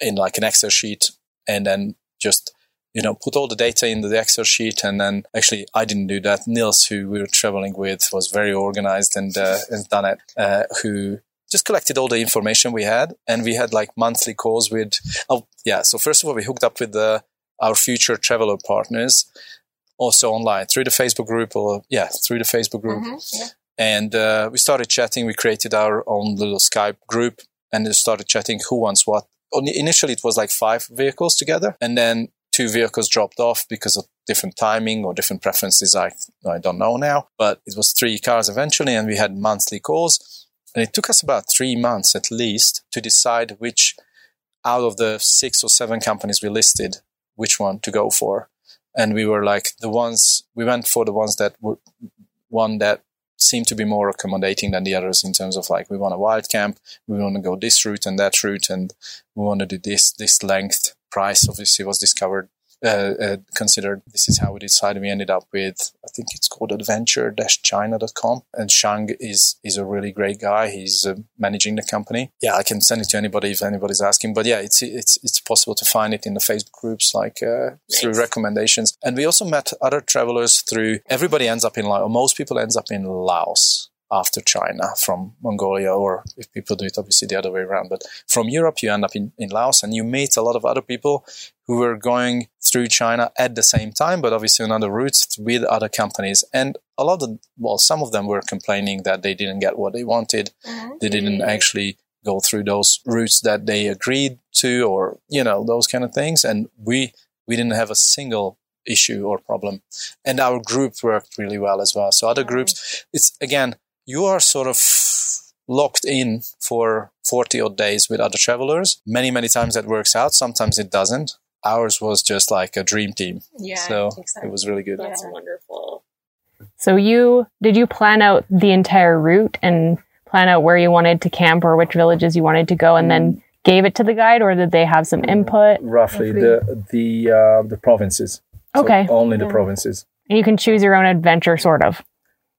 S5: in like an Excel sheet, and then just you know put all the data into the Excel sheet. And then actually, I didn't do that. Nils, who we were traveling with, was very organized and uh, has done it. Uh, who just collected all the information we had and we had like monthly calls with oh yeah so first of all we hooked up with the, our future traveler partners also online through the facebook group or yeah through the facebook group
S3: Mhm, yeah.
S5: and uh, we started chatting we created our own little skype group and then started chatting who wants what initially it was like five vehicles together and then two vehicles dropped off because of different timing or different preferences i i don't know now but it was three cars eventually and we had monthly calls and it took us about three months at least to decide which out of the six or seven companies we listed, which one to go for. And we were like the ones, we went for the ones that were one that seemed to be more accommodating than the others in terms of like, we want a wild camp, we want to go this route and that route, and we want to do this, this length. Price obviously was discovered uh, uh, considered. This is how we decided. We ended up with, I think it's called adventure-china.com. And Shang is, is a really great guy. He's uh, managing the company. Yeah, I can send it to anybody if anybody's asking. But yeah, it's, it's, it's possible to find it in the Facebook groups, like uh, through recommendations. And we also met other travelers through, everybody ends up in Laos, most people ends up in Laos after China from Mongolia, or if people do it, obviously the other way around. But from Europe, you end up in, in Laos and you meet a lot of other people who were going through China at the same time, but obviously on other routes with other companies. And a lot of, well, some of them were complaining that they didn't get what they wanted.
S3: Mm-hmm.
S5: They didn't actually go through those routes that they agreed to, or, you know, those kind of things. And we, we didn't have a single issue or problem. And our group worked really well as well. So other groups, it's again, you are sort of locked in for 40 odd days with other travelers. Many, many times that works out. Sometimes it doesn't. Ours was just like a dream team.
S3: Yeah,
S5: so
S3: exactly.
S5: it was really good.
S6: That's
S3: Yeah.
S6: wonderful.
S1: So you did you plan out the entire route and plan out where you wanted to camp or which villages you wanted to go and then gave it to the guide or did they have some input?
S2: Roughly the the uh, the provinces. So
S1: Okay.
S2: only the provinces.
S1: And you can choose your own adventure sort of.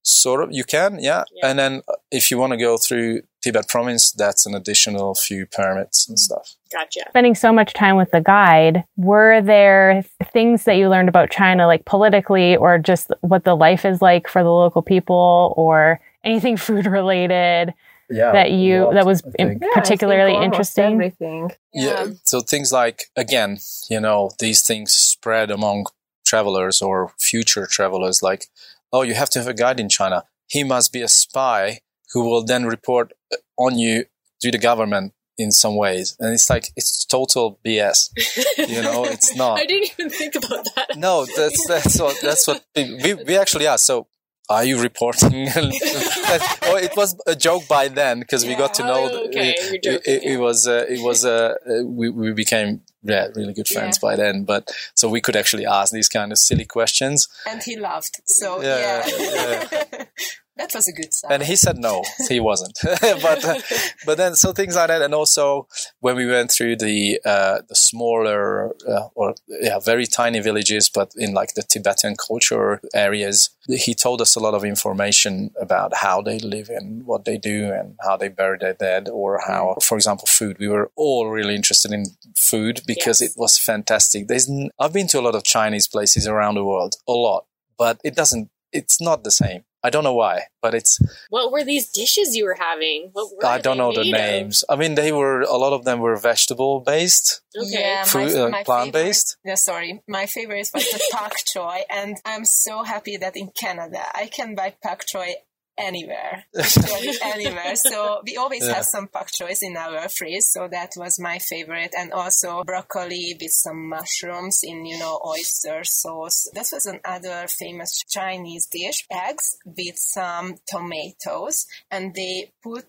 S5: Sort of, you can, yeah.
S6: Yeah.
S5: And then uh, if you want to go through Tibet province, that's an additional few permits and stuff.
S6: Gotcha.
S1: Spending so much time with the guide, were there things that you learned about China like politically or just what the life is like for the local people or anything <laughs> food related
S2: Yeah.
S1: that you
S2: lot,
S1: that was in-
S2: think.
S7: Yeah,
S1: particularly interesting?
S7: Everything.
S5: Yeah. So things like, again, you know, these things spread among travelers or future travelers like, oh, you have to have a guide in China. He must be a spy who will then report uh, on you to the government in some ways. And it's like, it's total BS. You know, it's <laughs> not.
S6: I didn't even think about that.
S5: No, that's that's what that's what we we actually are. So, are you reporting? <laughs> oh, it was a joke by then because we got to know.
S6: Oh, okay,
S5: it,
S6: joking,
S5: it, it was uh, it was uh, uh, we we became yeah really good friends by then. But so we could actually ask these kind of silly questions,
S3: and he laughed. So
S5: Yeah,
S3: yeah, <laughs> that was a good sign.
S5: and he said no, he wasn't. <laughs> but uh, but then so things like that, and also when we went through the uh, the smaller uh, or yeah very tiny villages, but in like the Tibetan culture areas, he told us a lot of information about how they live and what they do and how they bury their dead, or how, for example, food. We were all really interested in food because
S6: Yes.
S5: it was fantastic. There's n- I've been to a lot of Chinese places around the world, a lot, but it doesn't. It's not the same. I don't know why, but it's
S6: What were these dishes you were having? What were
S5: I don't know the
S6: made of?
S5: names. I mean, they were a lot of them were vegetable based,
S6: Okay.
S3: Yeah,
S5: food,
S3: my,
S5: uh,
S3: my
S5: plant
S3: favorite-
S5: based.
S3: Yeah, sorry. My favorite was the <laughs> pak choy, and I'm so happy that in Canada I can buy pak choy anywhere, <laughs> anywhere. So we always
S5: Yeah.
S3: have some pak choys in our fridge, so that was my favorite, and also broccoli with some mushrooms in you know oyster sauce. That was another famous Chinese dish: eggs with some tomatoes, and they put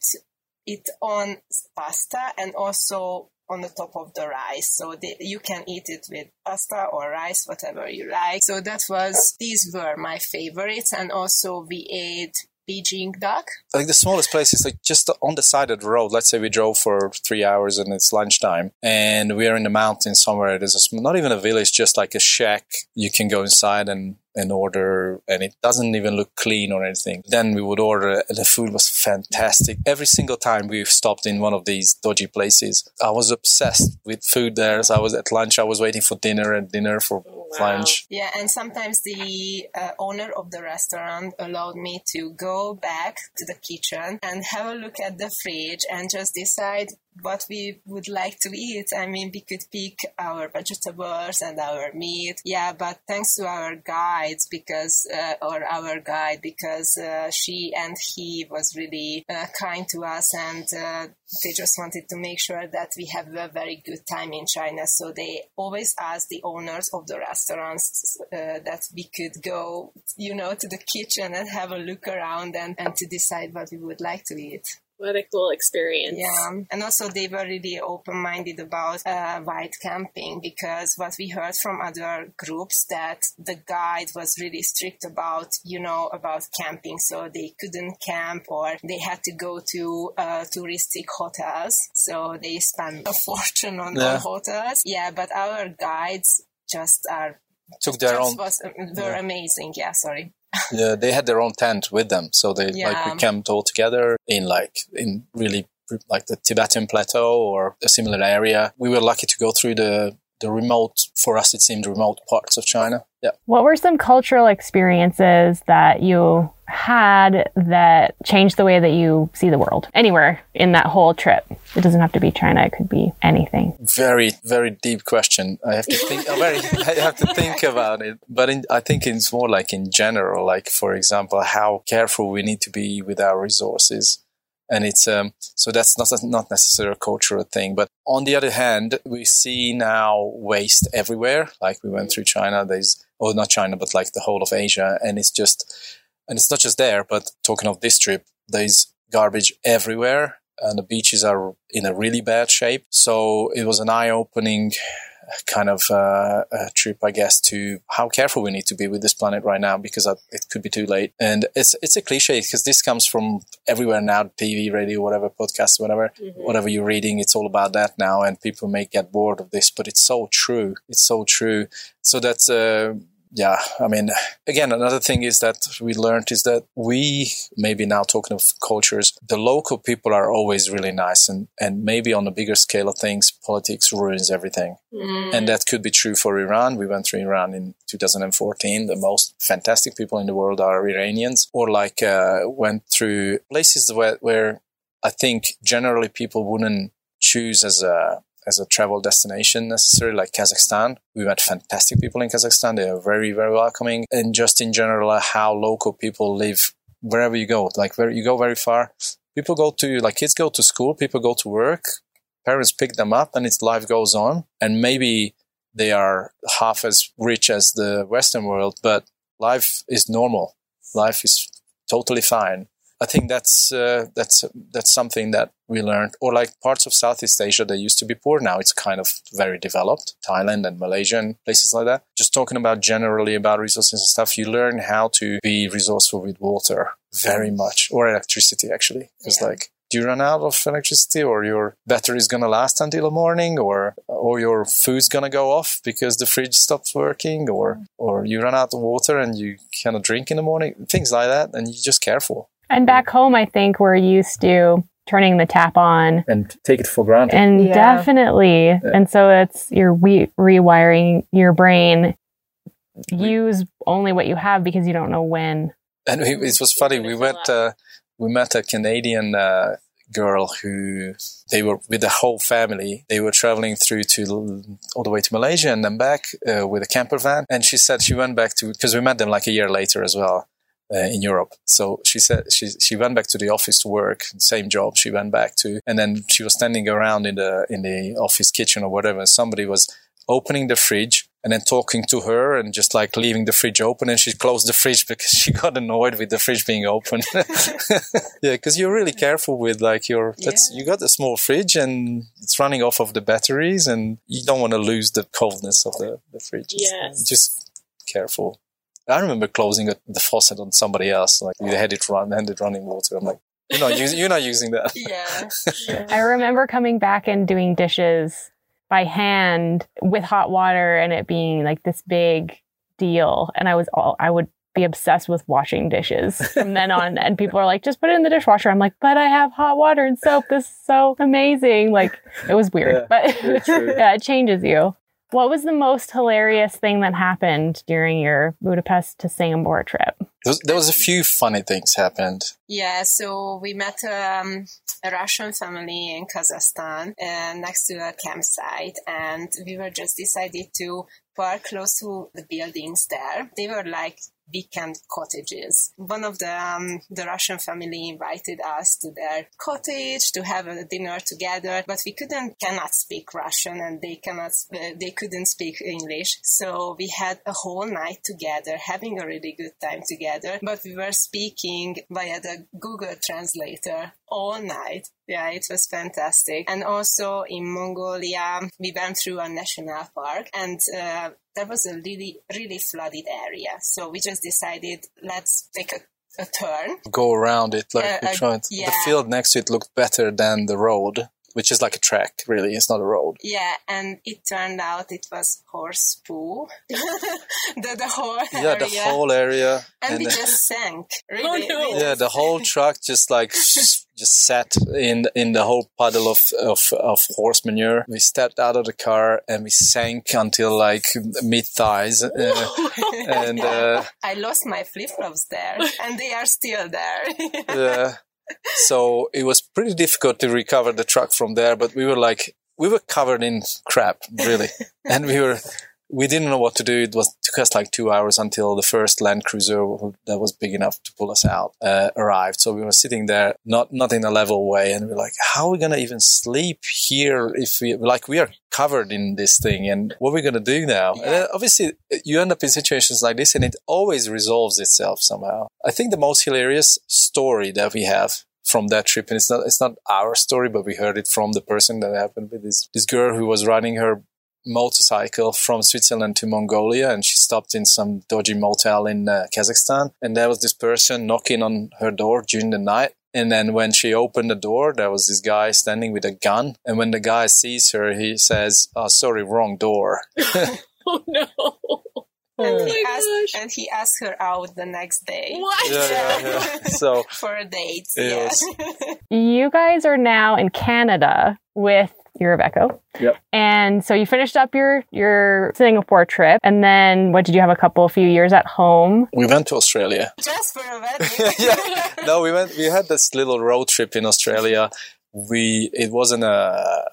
S3: it on pasta and also on the top of the rice. So the, you can eat it with pasta or rice, whatever you like. So that was, these were my favorites. And also we ate Beijing duck.
S5: Like the smallest place is like just on the side of the road. Let's say we drove for three hours and it's lunchtime, and we are in the mountains somewhere. There's a not even a village, just like a shack. You can go inside and and order, and it doesn't even look clean or anything. Then we would order. The food was fantastic. Every single time we've stopped in one of these dodgy places, I was obsessed with food there. So I was at lunch. I was waiting for dinner and dinner for
S6: Wow.
S5: lunch.
S3: Yeah, and sometimes the uh, owner of the restaurant allowed me to go back to the kitchen and have a look at the fridge and just decide what we would like to eat. I mean, we could pick our vegetables and our meat. Yeah, but thanks to our guides because, uh, or our guide, because uh, she and he was really uh, kind to us and uh, they just wanted to make sure that we have a very good time in China. So they always asked the owners of the restaurants uh, that we could go, you know, to the kitchen and have a look around and, and to decide what we would like to eat.
S6: What a cool experience.
S3: Yeah, and also they were really open-minded about uh, white camping because what we heard from other groups that the guide was really strict about, you know, about camping, so they couldn't camp or they had to go to uh, touristic hotels, so they spent a <laughs> fortune on
S5: Yeah.
S3: on hotels. Yeah, but our guides just are
S5: Took their
S3: just
S5: own.
S3: was they're
S5: Yeah.
S3: amazing. Yeah, sorry.
S5: Yeah, they had their own tent with them, so they like we camped all together in like in really like the Tibetan plateau or a similar area. We were lucky to go through the the remote for us it seemed remote parts of China. Yeah.
S1: What were some cultural experiences that you had that changed the way that you see the world? Anywhere in that whole trip. It doesn't have to be China, it could be anything.
S5: very very deep question i have to think very <laughs> i have to think about it but in, i think it's more like in general like for example how careful we need to be with our resources and it's um so that's not not necessarily a cultural thing but on the other hand we see now waste everywhere like we went through china there's or not china but like the whole of asia and it's just and it's not just there but talking of this trip there's garbage everywhere and the beaches are in a really bad shape. So it was an eye-opening kind of uh, trip, I guess, to how careful we need to be with this planet right now because uh, it could be too late. And it's it's a cliche because this comes from everywhere now: TV, radio, whatever, podcasts, whatever, whatever you're reading. It's all about that now, and people may get bored of this, but it's so true. It's so true. So that's. Uh, yeah, I mean, again, another thing is that we learned is that we, maybe now talking of cultures, the local people are always really nice. And, and maybe on a bigger scale of things, politics ruins everything.
S3: Mm.
S5: And that could be true for Iran. We went through Iran in 2014. The most fantastic people in the world are Iranians, or like uh, went through places where, where I think generally people wouldn't choose as a as a travel destination necessarily, like Kazakhstan. We met fantastic people in Kazakhstan. They are very, very welcoming. And just in general, how local people live wherever you go. Like where you go very far, people go to, like kids go to school, people go to work, parents pick them up and its life goes on. And maybe they are half as rich as the Western world, but life is normal. Life is totally fine. I think that's uh, that's that's something that we learned. Or like parts of Southeast Asia, they used to be poor. Now it's kind of very developed. Thailand and Malaysia and places like that. Just talking about generally about resources and stuff, you learn how to be resourceful with water very much, or electricity actually. Because
S3: Yeah.
S5: like, do you run out of electricity, or your battery is gonna last until the morning, or or your food's gonna go off because the fridge stops working, or or you run out of water and you cannot drink in the morning, things like that, and you're just careful.
S1: And back home, I think we're used to turning the tap on
S2: and take it for granted.
S1: and
S7: Yeah.
S1: definitely. And so it's you're re- rewiring your brain. Use only what you have because you don't know when.
S5: And we, it was funny. We went. Uh, we met a Canadian uh, girl who they were with the whole family. They were traveling through to all the way to Malaysia and then back uh, with a camper van. And she said she went back to because we met them like a year later as well. Uh, in Europe, so she said she she went back to the office to work, same job she went back to, and then she was standing around in the in the office kitchen or whatever. And somebody was opening the fridge and then talking to her and just like leaving the fridge open and she closed the fridge <laughs> because she got annoyed with the fridge being open <laughs> yeah because you're really careful with like your that's you got a small fridge and it's running off of the batteries and you don't want to lose the coldness of the, the fridge
S6: Yes.
S5: just careful i remember closing it- the faucet on somebody else like they had it run had it running water i'm like you're not using you're not using that <laughs>
S3: Yeah. <laughs>
S1: I remember coming back and doing dishes by hand with hot water and it being like this big deal. And I was all, I would be obsessed with washing dishes from then on. <laughs> And people are like, just put it in the dishwasher. I'm like, but I have hot water and soap. This is so amazing. Like it was weird,
S2: Yeah,
S1: but
S2: yeah,
S1: yeah, it changes you. What was the most hilarious thing that happened during your Budapest to Singapore trip?
S5: there was, there was a few funny things happened
S3: Yeah, so we met um, a Russian family in Kazakhstan uh, next to a campsite, and we were just decided to park close to the buildings there. They were like weekend cottages. One of the um, the Russian family invited us to their cottage to have a dinner together, but we couldn't cannot speak Russian, and they cannot uh, they couldn't speak English. So we had a whole night together, having a really good time together. But we were speaking via the Google Translator all night. Yeah, it was fantastic. And also in Mongolia, we went through a national park and uh, there was a really, really flooded area. So we just decided let's take a, a turn.
S5: go around it like
S3: Uh,
S5: we
S3: uh,
S5: tried
S3: yeah.
S5: the field next to it looked better than the road which is like a track, really. It's not a road.
S3: Yeah, and it turned out it was horse poo. <laughs> the, the whole
S5: Yeah,
S3: area.
S5: the whole area.
S3: and we
S5: uh,
S3: just sank. <laughs> Really.
S6: no.
S5: Yeah, the whole truck just like <laughs> just sat in in the whole puddle of, of of horse manure. We stepped out of the car and we sank until like mid thighs, uh, and uh,
S3: I lost my flip flops there, and they are still there.
S5: yeah. So it was pretty difficult to recover the truck from there, but we were like we were covered in crap, really, <laughs> and we were we didn't know what to do. It was took us like two hours until the first Land Cruiser that was big enough to pull us out uh, arrived. So we were sitting there, not not in a level way, and we are like, how are we gonna even sleep here if we like we are covered in this thing, and what are we gonna do now? And obviously, you end up in situations like this, and it always resolves itself somehow. I think the most hilarious story that we have from that trip, and it's not it's not our story, but we heard it from the person that happened with this this girl who was riding her motorcycle from Switzerland to Mongolia, and she stopped in some dodgy motel in uh, Kazakhstan, and there was this person knocking on her door during the night. And then when she opened the door, there was this guy standing with a gun. And when the guy sees her, he says, "Oh, sorry, wrong door." <laughs> <laughs>
S6: Oh no.
S3: and,
S6: Oh
S3: he
S6: my
S3: asked, and he asked her out the next day
S6: What?
S5: yeah, yeah, yeah. <laughs> So
S3: for a date.
S5: It
S3: yeah.
S1: You guys are now in Canada with your Iveco.
S2: Yep.
S1: And so you finished up your your Singapore trip, and then what did you have a couple few years at home?
S5: we went to Australia. <laughs>
S3: Just for a wedding. <laughs>
S5: yeah. No, we went. We had this little road trip in Australia. We it wasn't a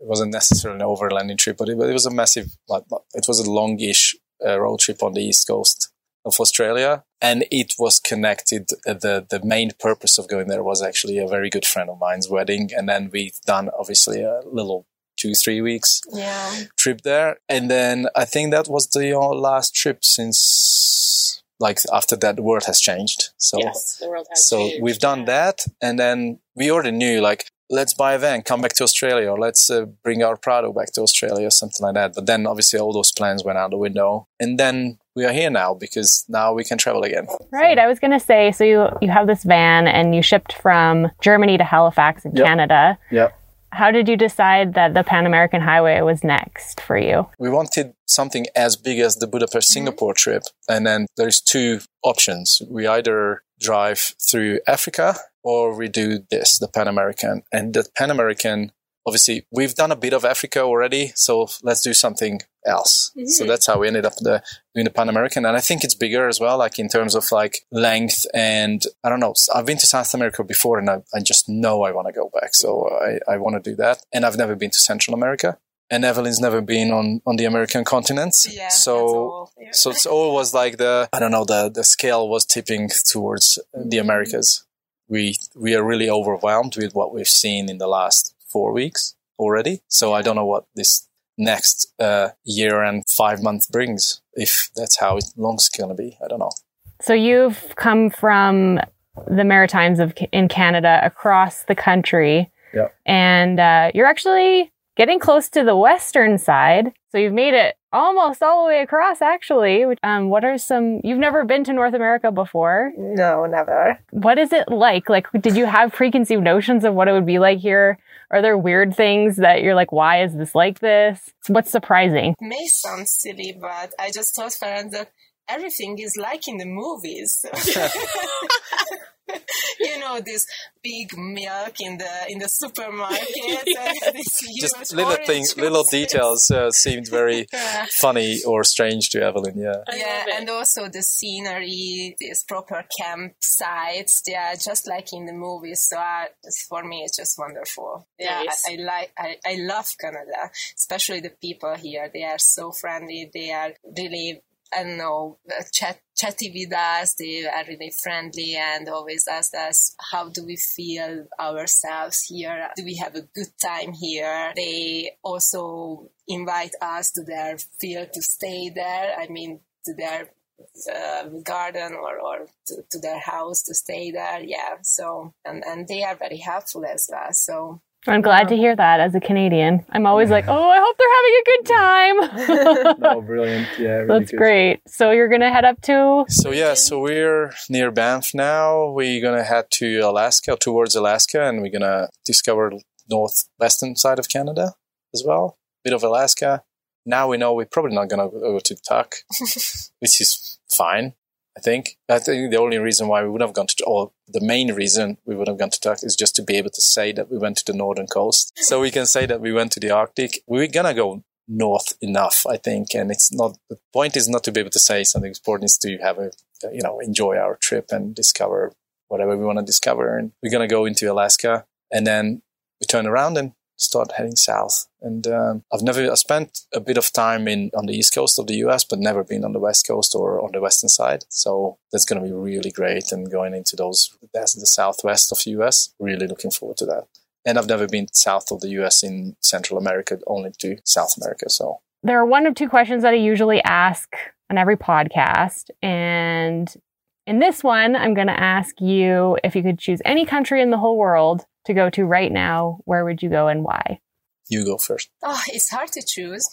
S5: it wasn't necessarily an overlanding trip, but it, but it was a massive. Like, it was a longish uh, road trip on the east coast of Australia, and it was connected. uh, the The main purpose of going there was actually a very good friend of mine's wedding, and then we've done obviously a little two three weeks
S3: yeah.
S5: trip there. And then I think that was the uh, last trip since, like, after that, the world has changed. So,
S6: Yes, the world has
S5: so
S6: changed.
S5: we've done
S6: Yeah.
S5: that. And then we already knew, like, let's buy a van, come back to Australia, or let's uh, bring our Prado back to Australia, or something like that. But then obviously all those plans went out the window. And then we are here now because now we can travel again.
S1: Right. I was going to say, so you you have this van, and you shipped from Germany to Halifax in
S2: Yep.
S1: Canada.
S2: Yep.
S1: How did you decide that the Pan American Highway was next for you?
S5: we wanted something as big as the Budapest mm-hmm. Singapore trip. And then there's two options. We either drive through Africa or we do this, the Pan American. And the Pan American, obviously, we've done a bit of Africa already. So let's do something else. So
S6: Mhm.
S5: that's how we ended up the, doing the Pan American. And I think it's bigger as well, like in terms of like length. And I don't know, I've been to South America before and I, I just know I want to go back. So I, I want to do that. And I've never been to Central America and Evelin's never been on, on the American continent.
S3: Yeah.
S5: so.
S3: Yeah.
S5: so it's all was like the I don't know the the scale was tipping towards the Americas. We we are really overwhelmed with what we've seen in the last four weeks already. So I don't know what this next uh, year and five months brings. If that's how long it's going to be, I don't know.
S1: So you've come from the Maritimes of in Canada across the country,
S2: Yep.
S1: and uh, you're actually getting close to the western side. So you've made it almost all the way across. Actually, um, what are some? You've never been to North America before.
S3: No, never.
S1: What is it like? Like, did you have preconceived notions of what it would be like here? Are there weird things that you're like, why is this like this? What's surprising?
S3: may sound silly, but I just told Ferenc that everything is like in the movies. <laughs> <laughs> <laughs> you know, this big milk in the in the supermarket, <laughs> and this huge
S5: Just little things, little details uh, seemed very <laughs>
S3: Yeah.
S5: funny or strange to Evelin. Yeah.
S6: I
S3: yeah, and also the scenery, these proper campsites, they are just like in the movies. So I, for me, it's just wonderful. Yeah,
S6: Nice.
S3: I, I like, I, I love Canada, especially the people here. They are so friendly. They are really, I don't know, uh, chat, chatty with us. They are really friendly and always ask us, how do we feel ourselves here? Do we have a good time here? They also invite us to their field to stay there. I mean, to their uh, garden or, or to, to their house to stay there. Yeah. So, and, and they are very helpful as well. So,
S1: I'm glad to hear that as a Canadian. I'm always like, oh, I hope they're having a good time. <laughs>
S2: No, <laughs> brilliant. Yeah, really
S1: That's
S2: good.
S1: great. So you're gonna head up to
S5: So yeah, so we're near Banff now. We're gonna head to Alaska, towards Alaska, and we're gonna discover northwestern side of Canada as well, bit of Alaska. Now we know we're probably not going to go to Tuk, <laughs> which is fine. I think. I think the only reason why we would have gone to, or the main reason we would have gone to Tuk is just to be able to say that we went to the northern coast. So we can say that we went to the Arctic. We're gonna go north enough, I think. And it's not, the point is not to be able to say something important, is to have a, you know, enjoy our trip and discover whatever we want to discover. And we're gonna go into Alaska and then we turn around and start heading south. And um, I've never I spent a bit of time in on the east coast of the U.S., but never been on the west coast or on the western side. So that's going to be really great. And going into those that's the southwest of the U.S., really looking forward to that. And I've never been south of the U.S. in Central America, only to South America. So
S1: there are one of two questions that I usually ask on every podcast, and in this one, I'm going to ask you if you could choose any country in the whole world to go to right now, where would you go and why?
S5: You go first.
S3: Oh, it's hard to choose.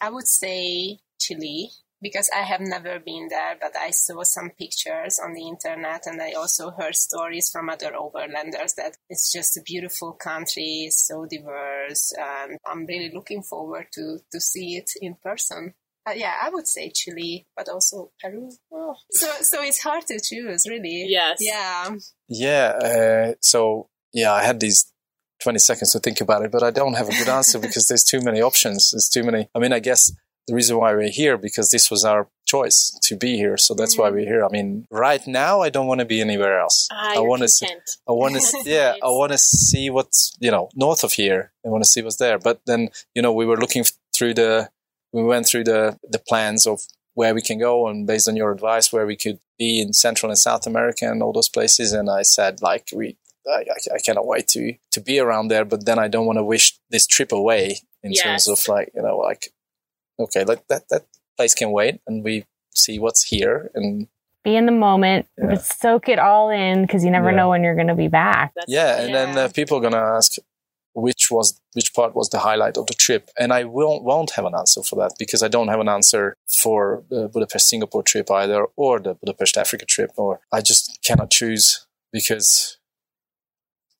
S3: I would say Chile because I have never been there, but I saw some pictures on the internet and I also heard stories from other overlanders that it's just a beautiful country, so diverse. Um, I'm really looking forward to, to see it in person. Uh, yeah, I would say Chile, but also Peru. Oh. So, so it's hard to choose, really.
S6: Yes.
S3: Yeah.
S5: Yeah. Uh, so yeah, I had these 20 seconds to think about it, but I don't have a good answer <laughs> because there's too many options. There's too many. I mean, I guess the reason why we're here because this was our choice to be here. So that's mm-hmm. why we're here. I mean, right now I don't want to be anywhere else.
S6: Ah,
S5: I
S6: want
S5: to
S6: see,
S5: I want to <laughs> yeah, I want to see what's, you know, north of here. I want to see what's there. But then, you know, we were looking through the we went through the the plans of where we can go and based on your advice where we could be in Central and South America and all those places and I said like we I, I, cannot wait to to be around there. But then I don't want to wish this trip away in yes. terms of like you know like okay, like that that place can wait, and we see what's here and
S1: be in the moment, yeah. but soak it all in because you never yeah. know when you're going to be back.
S5: That's, yeah, and yeah. then uh, people are going to ask which was which part was the highlight of the trip, and I won't won't have an answer for that because I don't have an answer for the Budapest Singapore trip either, or the Budapest Africa trip, or I just cannot choose because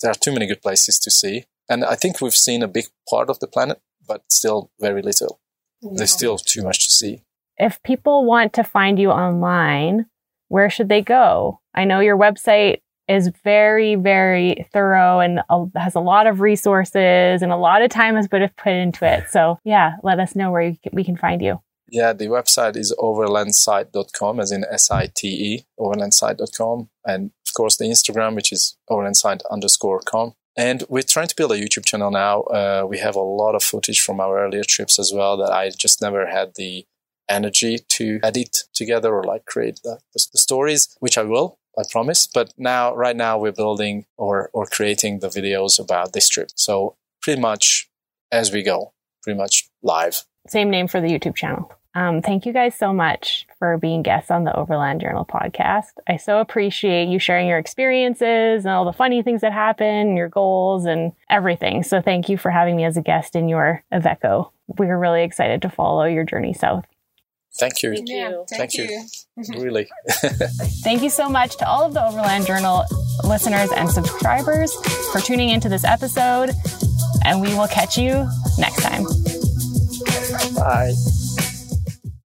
S5: there are too many good places to see. And I think we've seen a big part of the planet, but still very little. Yeah. There's still too much to see.
S1: If people want to find you online, where should they go? I know your website is very, very thorough and has a lot of resources and a lot of time has been put into it. So, yeah, let us know where we can find you.
S5: Yeah, the website is overlandsite.com, as in S I T E, overlandsite.com. And of course, the Instagram, which is overlandsite underscore com. And we're trying to build a YouTube channel now. Uh, we have a lot of footage from our earlier trips as well that I just never had the energy to edit together or like create the, the stories, which I will, I promise. But now, right now, we're building or, or creating the videos about this trip. So pretty much as we go, pretty much live.
S1: Same name for the YouTube channel. Um, thank you guys so much for being guests on the Overland Journal podcast. I so appreciate you sharing your experiences and all the funny things that happen, your goals, and everything. So, thank you for having me as a guest in your Iveco. We're really excited to follow your journey south.
S5: Thank you.
S6: Thank you.
S5: Thank, you. you. <laughs> <laughs> really. <laughs>
S1: Thank you so much to all of the Overland Journal listeners and subscribers for tuning into this episode. And we will catch you next time.
S5: Bye.